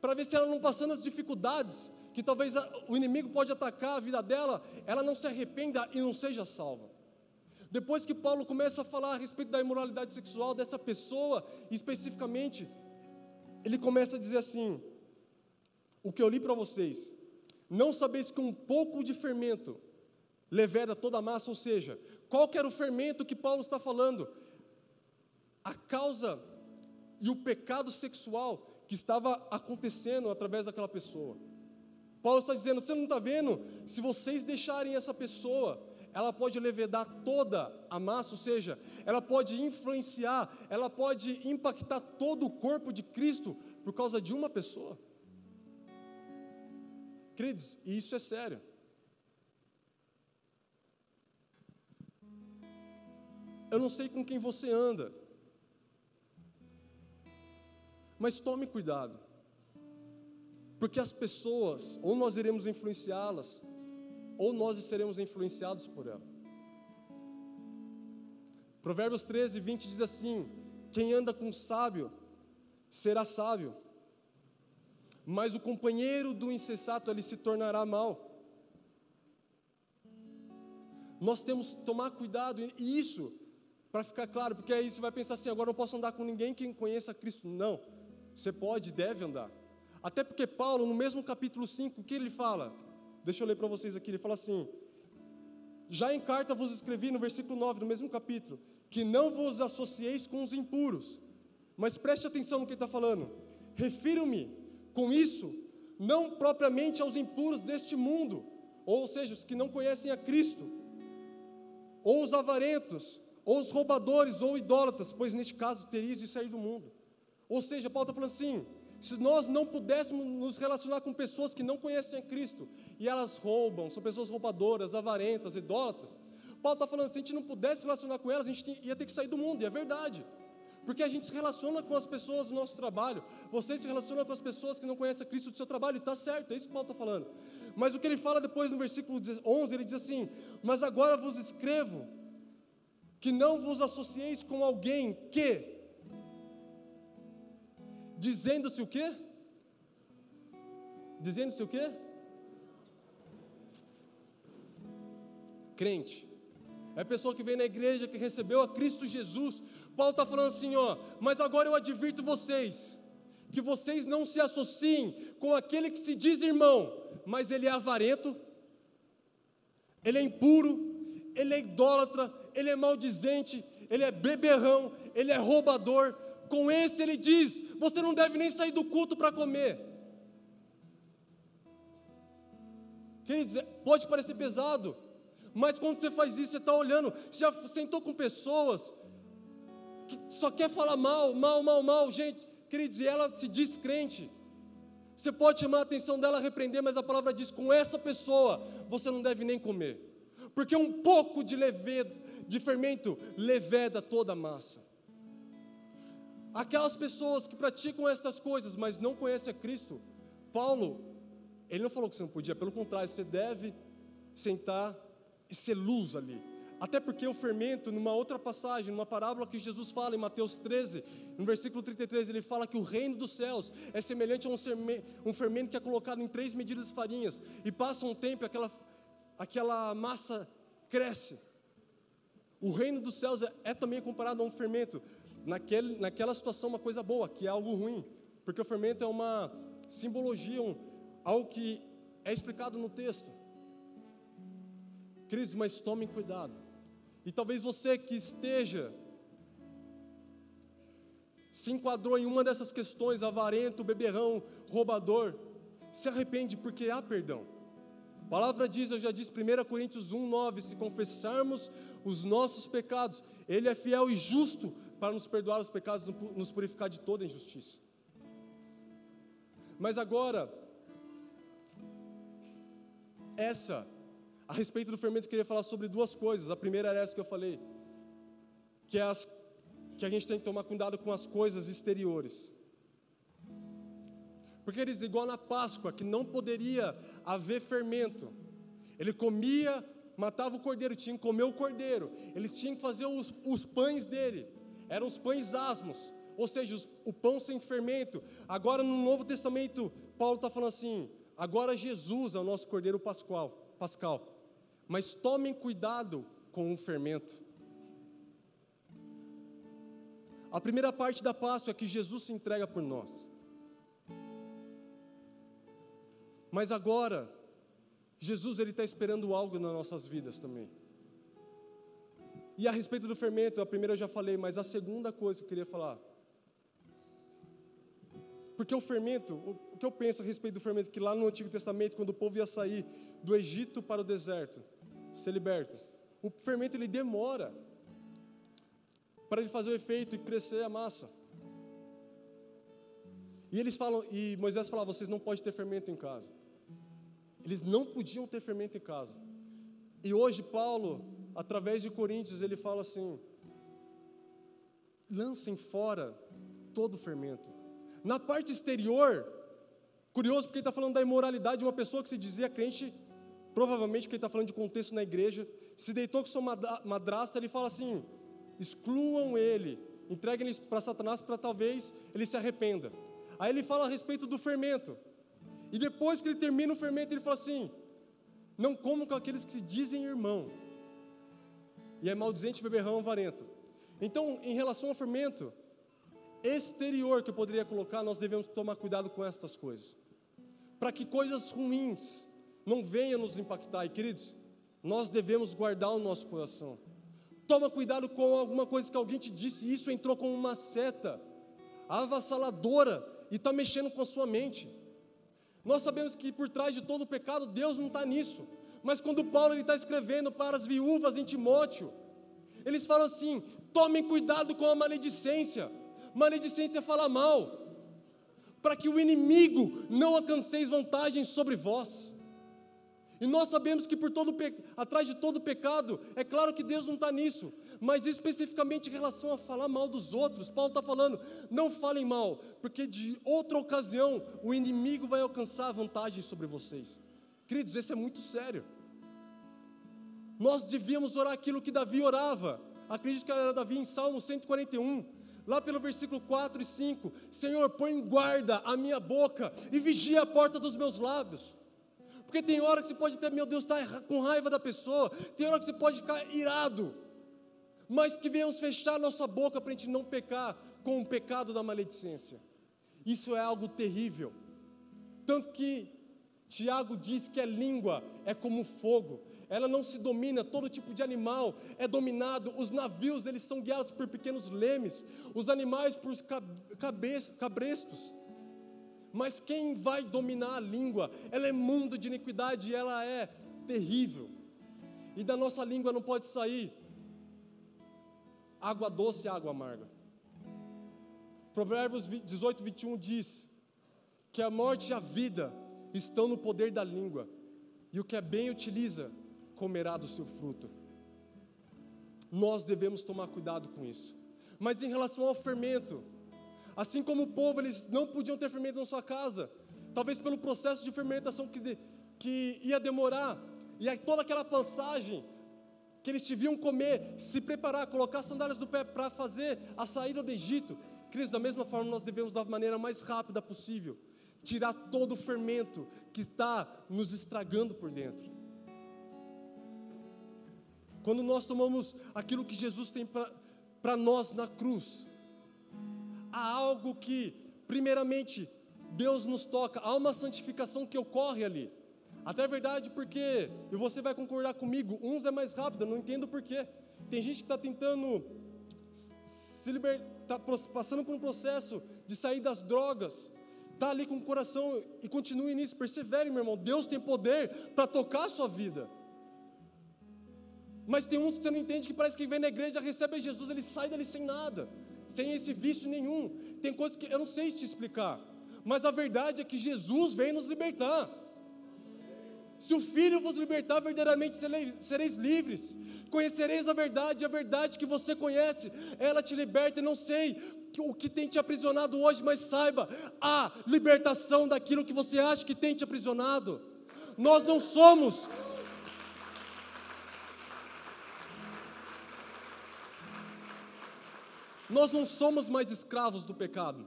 para ver se ela não passando as dificuldades, que talvez o inimigo pode atacar a vida dela, ela não se arrependa e não seja salva. Depois que Paulo começa a falar a respeito da imoralidade sexual dessa pessoa, especificamente, ele começa a dizer assim: o que eu li para vocês, não sabeis que um pouco de fermento leveda toda a massa, ou seja, qual que era o fermento que Paulo está falando? A causa e o pecado sexual que estava acontecendo através daquela pessoa. Paulo está dizendo: você não está vendo? Se vocês deixarem essa pessoa ela pode levedar toda a massa, ou seja, ela pode influenciar, ela pode impactar todo o corpo de Cristo por causa de uma pessoa. Queridos, e isso é sério. Eu não sei com quem você anda, mas tome cuidado, porque as pessoas, ou nós iremos influenciá-las, ou nós seremos influenciados por ela. Provérbios 13, 20 diz assim: Quem anda com sábio será sábio, mas o companheiro do insensato ele se tornará mal. Nós temos que tomar cuidado, e isso, para ficar claro, porque aí você vai pensar assim: agora eu não posso andar com ninguém que conheça Cristo. Não, você pode e deve andar. Até porque Paulo, no mesmo capítulo 5, o que ele fala? Deixa eu ler para vocês aqui. Ele fala assim: Já em carta vos escrevi, no versículo 9 do mesmo capítulo, que não vos associeis com os impuros. Mas preste atenção no que ele está falando. Refiro-me com isso, não propriamente aos impuros deste mundo, ou seja, os que não conhecem a Cristo, ou os avarentos, ou os roubadores, ou idólatras, pois neste caso terias de sair do mundo. Ou seja, Paulo está falando assim: se nós não pudéssemos nos relacionar com pessoas que não conhecem a Cristo e elas roubam, são pessoas roubadoras, avarentas, idólatras, Paulo está falando, se a gente não pudesse se relacionar com elas, a gente ia ter que sair do mundo, e é verdade. Porque a gente se relaciona com as pessoas do nosso trabalho, você se relaciona com as pessoas que não conhecem a Cristo do seu trabalho, e está certo, é isso que Paulo está falando. Mas o que ele fala depois no versículo 11, ele diz assim: Mas agora vos escrevo que não vos associeis com alguém que, Dizendo-se o quê? Dizendo-se o quê? Crente. É a pessoa que vem na igreja, que recebeu a Cristo Jesus. Paulo está falando assim, ó, mas agora eu advirto vocês, que vocês não se associem com aquele que se diz irmão, mas ele é avarento, ele é impuro, ele é idólatra, ele é maldizente, ele é beberrão, ele é roubador, com esse ele diz: você não deve nem sair do culto para comer. Queridos, pode parecer pesado, mas quando você faz isso, você está olhando, já sentou com pessoas que só quer falar mal, mal, mal, mal, gente, queridos, e ela se diz crente. Você pode chamar a atenção dela, repreender, mas a palavra diz: com essa pessoa você não deve nem comer, porque um pouco de leveda, de fermento leveda toda a massa. Aquelas pessoas que praticam estas coisas, mas não conhecem a Cristo, Paulo, ele não falou que você não podia, pelo contrário, você deve sentar e ser luz ali. Até porque o fermento, numa outra passagem, numa parábola que Jesus fala em Mateus 13, no versículo 33, ele fala que o reino dos céus é semelhante a um fermento que é colocado em três medidas de farinhas, e passa um tempo e aquela, aquela massa cresce. O reino dos céus é, é também comparado a um fermento naquele, naquela situação uma coisa boa, que é algo ruim, porque o fermento é uma simbologia, um, algo que é explicado no texto. Queridos, mas tomem cuidado. E talvez você que esteja se enquadrou em uma dessas questões, avarento, beberrão, roubador, se arrepende porque há perdão. A palavra diz, eu já disse, 1 Coríntios 1, 9: se confessarmos os nossos pecados, Ele é fiel e justo para nos perdoar os pecados nos purificar de toda injustiça. Mas agora, essa, a respeito do fermento, eu queria falar sobre duas coisas. A primeira era essa que eu falei, que é as, que a gente tem que tomar cuidado com as coisas exteriores. Porque eles, igual na Páscoa, que não poderia haver fermento. Ele comia, matava o cordeiro, tinha que comer o cordeiro. Eles tinham que fazer os, os pães dele. Eram os pães asmos, ou seja, os, o pão sem fermento. Agora no Novo Testamento, Paulo está falando assim: agora Jesus é o nosso cordeiro pascual, pascal. Mas tomem cuidado com o fermento. A primeira parte da Páscoa é que Jesus se entrega por nós. Mas agora, Jesus ele está esperando algo nas nossas vidas também. E a respeito do fermento, a primeira eu já falei, mas a segunda coisa que eu queria falar. Porque o fermento, o que eu penso a respeito do fermento, que lá no Antigo Testamento, quando o povo ia sair do Egito para o deserto, ser liberto, o fermento ele demora para ele fazer o efeito e crescer a massa. E eles falam, e Moisés falava, vocês não podem ter fermento em casa. Eles não podiam ter fermento em casa. E hoje Paulo, através de Coríntios, ele fala assim: lancem fora todo o fermento. Na parte exterior, curioso porque ele está falando da imoralidade de uma pessoa que se dizia crente, provavelmente porque ele está falando de contexto na igreja, se deitou com sua madrasta, ele fala assim: excluam ele, entreguem ele para Satanás para talvez ele se arrependa. Aí ele fala a respeito do fermento. E depois que ele termina o fermento, ele fala assim: Não comam com aqueles que se dizem irmão. E é maldizente, beberrão, avarento. Então, em relação ao fermento exterior que eu poderia colocar, nós devemos tomar cuidado com estas coisas. Para que coisas ruins não venham nos impactar. E queridos, nós devemos guardar o nosso coração. Toma cuidado com alguma coisa que alguém te disse, isso entrou como uma seta avassaladora e está mexendo com a sua mente. Nós sabemos que por trás de todo o pecado, Deus não está nisso. Mas quando Paulo está escrevendo para as viúvas em Timóteo, eles falam assim: tomem cuidado com a maledicência. Maledicência fala mal, para que o inimigo não alcanceis vantagens sobre vós. E nós sabemos que por todo atrás de todo pecado, é claro que Deus não está nisso, mas especificamente em relação a falar mal dos outros, Paulo está falando, não falem mal, porque de outra ocasião o inimigo vai alcançar vantagem sobre vocês. Queridos, isso é muito sério. Nós devíamos orar aquilo que Davi orava. Acredito que era Davi em Salmo 141, lá pelo versículo 4 e 5: Senhor, põe guarda a minha boca e vigia a porta dos meus lábios. Porque tem hora que você pode ter, meu Deus, estar tá com raiva da pessoa, tem hora que você pode ficar irado, mas que venhamos fechar nossa boca para a gente não pecar com o pecado da maledicência. Isso é algo terrível. Tanto que Tiago diz que a língua é como fogo, ela não se domina, todo tipo de animal é dominado, os navios eles são guiados por pequenos lemes, os animais por cabrestos. Mas quem vai dominar a língua? Ela é mundo de iniquidade ela é terrível. E da nossa língua não pode sair água doce e água amarga. Provérbios 18, 21 diz que a morte e a vida estão no poder da língua, e o que é bem utiliza comerá do seu fruto. Nós devemos tomar cuidado com isso. Mas em relação ao fermento, Assim como o povo, eles não podiam ter fermento na sua casa, talvez pelo processo de fermentação que, que ia demorar, e aí toda aquela passagem que eles deviam comer, se preparar, colocar sandálias do pé para fazer a saída do Egito. Cristo, da mesma forma, nós devemos, da maneira mais rápida possível, tirar todo o fermento que está nos estragando por dentro. Quando nós tomamos aquilo que Jesus tem para nós na cruz, há algo que, primeiramente, Deus nos toca, há uma santificação que ocorre ali. Até verdade porque, e você vai concordar comigo, uns é mais rápido, eu não entendo porquê. Tem gente que está tentando se libertar, tá passando por um processo de sair das drogas, Está ali com o coração e continue nisso, persevere, meu irmão. Deus tem poder para tocar a sua vida. Mas tem uns que você não entende que parece que vem na igreja, recebe Jesus, ele sai dali sem nada, sem esse vício nenhum. Tem coisas que eu não sei te explicar, mas a verdade é que Jesus vem nos libertar. Se o Filho vos libertar, verdadeiramente sereis livres. Conhecereis a verdade, a verdade que você conhece, ela te liberta. E não sei o que tem te aprisionado hoje, mas saiba, a libertação daquilo que você acha que tem te aprisionado. Nós não somos. Nós não somos mais escravos do pecado.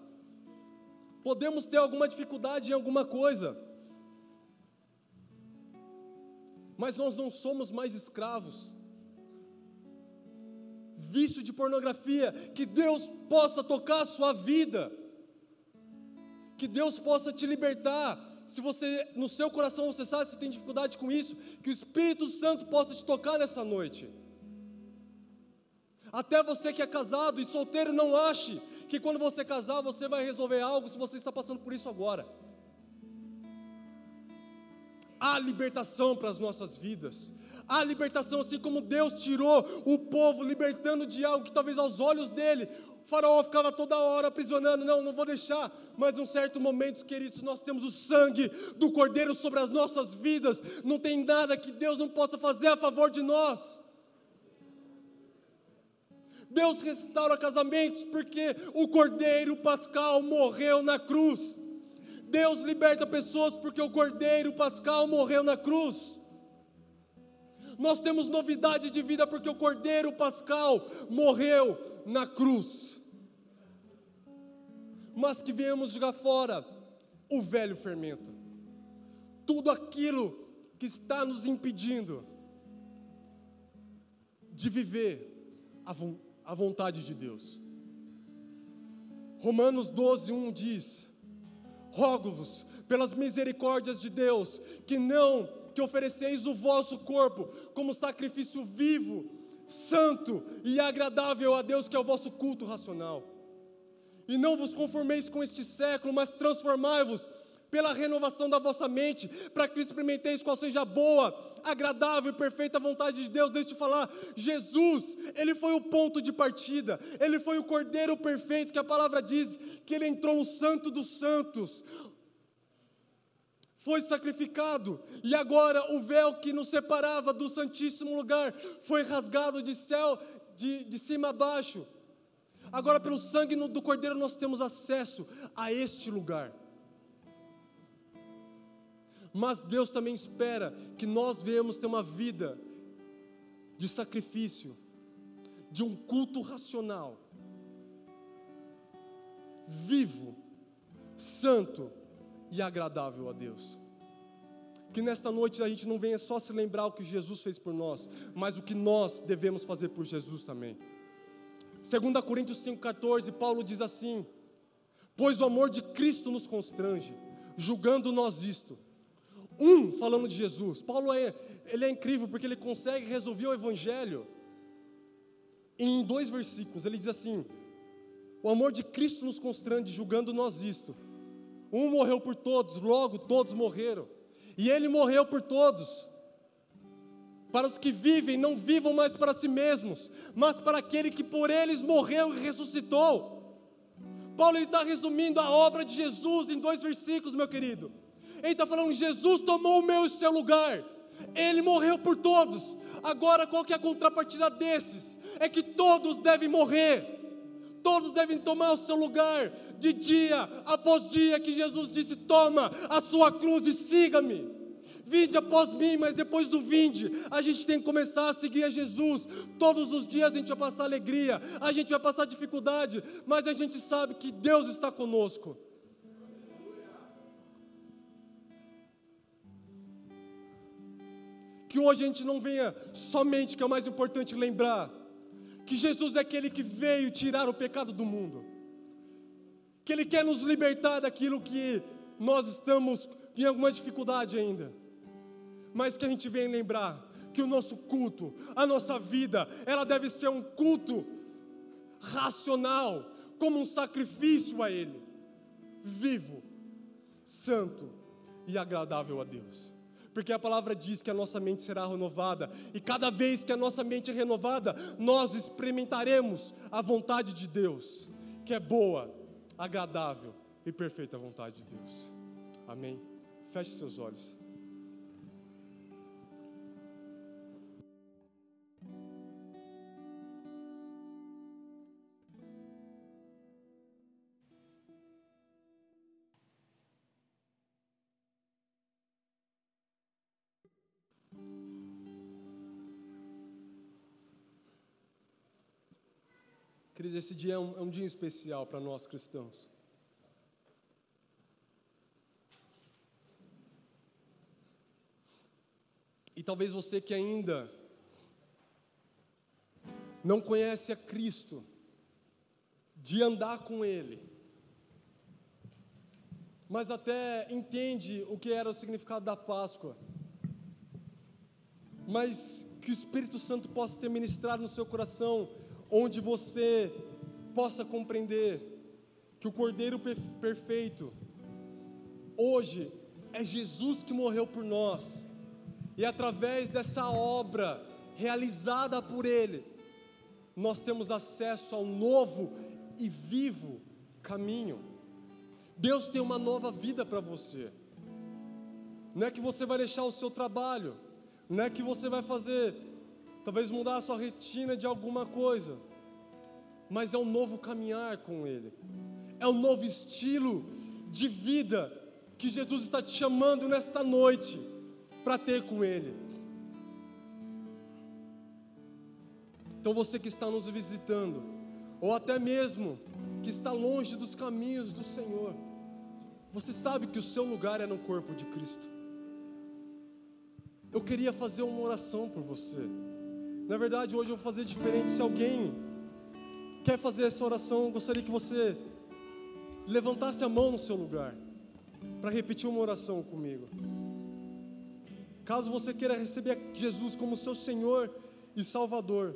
Podemos ter alguma dificuldade em alguma coisa, mas nós não somos mais escravos. Vício de pornografia, que Deus possa tocar a sua vida, que Deus possa te libertar. Se você, no seu coração, você sabe se tem dificuldade com isso, que o Espírito Santo possa te tocar nessa noite. Até você que é casado e solteiro, não ache que quando você casar você vai resolver algo se você está passando por isso agora há libertação para as nossas vidas. Há libertação, assim como Deus tirou o povo, libertando de algo que talvez aos olhos dele, o faraó ficava toda hora aprisionando. Não, não vou deixar. Mas em um certo momento, queridos, nós temos o sangue do Cordeiro sobre as nossas vidas. Não tem nada que Deus não possa fazer a favor de nós. Deus restaura casamentos porque o Cordeiro Pascal morreu na cruz. Deus liberta pessoas porque o Cordeiro Pascal morreu na cruz. Nós temos novidade de vida porque o Cordeiro Pascal morreu na cruz. Mas que viemos jogar fora o velho fermento. Tudo aquilo que está nos impedindo de viver a vontade de Deus. Romanos 12, 1 diz: rogo-vos, pelas misericórdias de Deus, que não que ofereceis o vosso corpo como sacrifício vivo, santo e agradável a Deus, que é o vosso culto racional. E não vos conformeis com este século, mas transformai-vos pela renovação da vossa mente, para que experimenteis qual seja a boa, agradável e perfeita vontade de Deus. Deixa eu te falar, Jesus, Ele foi o ponto de partida, Ele foi o Cordeiro perfeito, que a palavra diz que Ele entrou no Santo dos Santos, foi sacrificado, e agora o véu que nos separava do Santíssimo lugar foi rasgado de céu, de, de cima a baixo. Agora, pelo sangue do Cordeiro, nós temos acesso a este lugar mas Deus também espera que nós venhamos ter uma vida de sacrifício, de um culto racional, vivo, santo e agradável a Deus. Que nesta noite a gente não venha só se lembrar o que Jesus fez por nós, mas o que nós devemos fazer por Jesus também. 2 Coríntios 5,14, Paulo diz assim: Pois o amor de Cristo nos constrange, julgando nós isto, um falando de Jesus. Paulo é, ele é incrível porque ele consegue resolver o evangelho em dois versículos. Ele diz assim: O amor de Cristo nos constrange, julgando nós isto. Um morreu por todos, logo todos morreram. E ele morreu por todos. Para os que vivem, não vivam mais para si mesmos, mas para aquele que por eles morreu e ressuscitou. Paulo está resumindo a obra de Jesus em dois versículos, meu querido. Ele está falando: Jesus tomou o meu e o seu lugar. Ele morreu por todos. Agora, qual que é a contrapartida desses? É que todos devem morrer. Todos devem tomar o seu lugar de dia após dia que Jesus disse: "Toma a sua cruz e siga-me". Vinde após mim, mas depois do vinde, a gente tem que começar a seguir a Jesus. Todos os dias a gente vai passar alegria, a gente vai passar dificuldade, mas a gente sabe que Deus está conosco. Que hoje a gente não venha somente, que é o mais importante, lembrar que Jesus é aquele que veio tirar o pecado do mundo, que Ele quer nos libertar daquilo que nós estamos em alguma dificuldade ainda, mas que a gente venha lembrar que o nosso culto, a nossa vida, ela deve ser um culto racional, como um sacrifício a Ele, vivo, santo e agradável a Deus. Porque a palavra diz que a nossa mente será renovada, e cada vez que a nossa mente é renovada, nós experimentaremos a vontade de Deus, que é boa, agradável e perfeita vontade de Deus. Amém. Feche seus olhos. Queridos, esse dia é um, é um dia especial para nós cristãos. E talvez você que ainda não conhece a Cristo, de andar com Ele, mas até entende o que era o significado da Páscoa, mas que o Espírito Santo possa ter ministrado no seu coração onde você possa compreender que o Cordeiro perfeito, hoje, é Jesus que morreu por nós, e através dessa obra realizada por Ele, nós temos acesso ao novo e vivo caminho. Deus tem uma nova vida para você. Não é que você vai deixar o seu trabalho, não é que você vai fazer talvez mudar a sua retina de alguma coisa, mas é um novo caminhar com Ele, é um novo estilo de vida que Jesus está te chamando nesta noite para ter com Ele. Então você que está nos visitando, ou até mesmo que está longe dos caminhos do Senhor, você sabe que o seu lugar é no corpo de Cristo. Eu queria fazer uma oração por você. Na verdade, hoje eu vou fazer diferente. Se alguém quer fazer essa oração, eu gostaria que você levantasse a mão no seu lugar para repetir uma oração comigo. Caso você queira receber Jesus como seu Senhor e Salvador,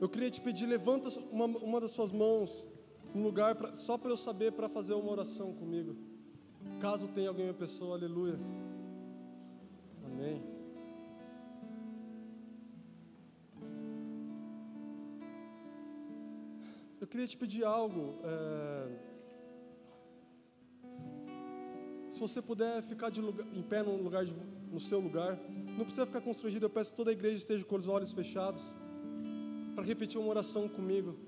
eu queria te pedir, levanta uma, uma das suas mãos no lugar pra, só para eu saber para fazer uma oração comigo. Caso tenha alguém, uma pessoa, aleluia. Amém. Eu queria te pedir algo. É... Se você puder ficar lugar, em pé no, lugar de, no seu lugar, não precisa ficar constrangido. Eu peço que toda a igreja esteja com os olhos fechados para repetir uma oração comigo.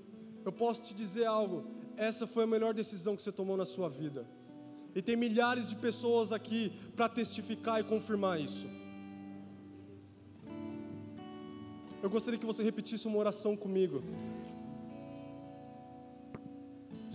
Eu posso te dizer algo. Essa foi a melhor decisão que você tomou na sua vida. E tem milhares de pessoas aqui para testificar e confirmar isso. Eu gostaria que você repetisse uma oração comigo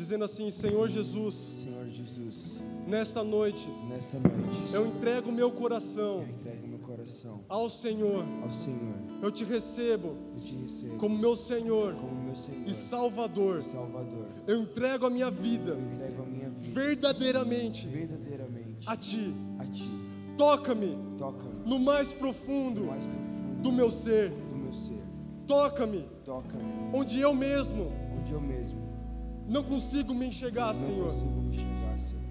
dizendo assim: Senhor Jesus, Senhor Jesus, nesta noite, nesta noite, eu entrego meu coração, entrego meu coração ao Senhor, ao Senhor. Eu te recebo, eu te recebo como meu Senhor, como meu Senhor e Salvador. E Salvador. Eu entrego a minha vida, entrego a minha vida verdadeiramente, verdadeiramente a Ti. A Ti. Toca-me, toca-me no mais profundo, no mais profundo do meu ser, do meu ser. Toca-me, toca-me, onde eu mesmo, onde eu mesmo não consigo me enxergar, não Senhor. Consigo me enxergar, Senhor.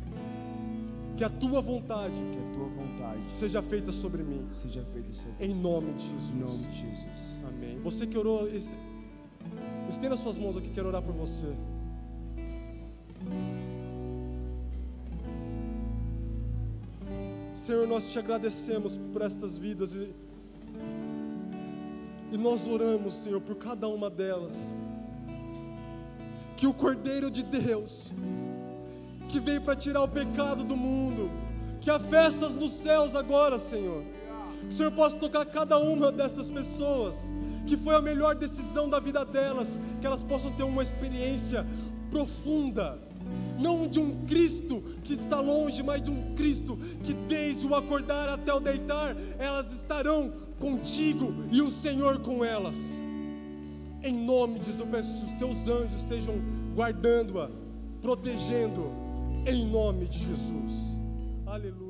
Que a tua vontade, que a tua vontade seja feita sobre mim. Seja feita sobre em nome de Jesus. Em nome de Jesus. Amém. Você que orou, estenda suas mãos aqui, quero orar por você. Senhor, nós te agradecemos por estas vidas e, e nós oramos, Senhor, por cada uma delas que o Cordeiro de Deus, que veio para tirar o pecado do mundo, que há festas nos céus agora, Senhor. Que o Senhor possa tocar cada uma dessas pessoas, que foi a melhor decisão da vida delas, que elas possam ter uma experiência profunda, não de um Cristo que está longe, mas de um Cristo que desde o acordar até o deitar, elas estarão contigo e o Senhor com elas. Em nome de Jesus, eu peço que os teus anjos estejam guardando-a, protegendo, em nome de Jesus. Aleluia.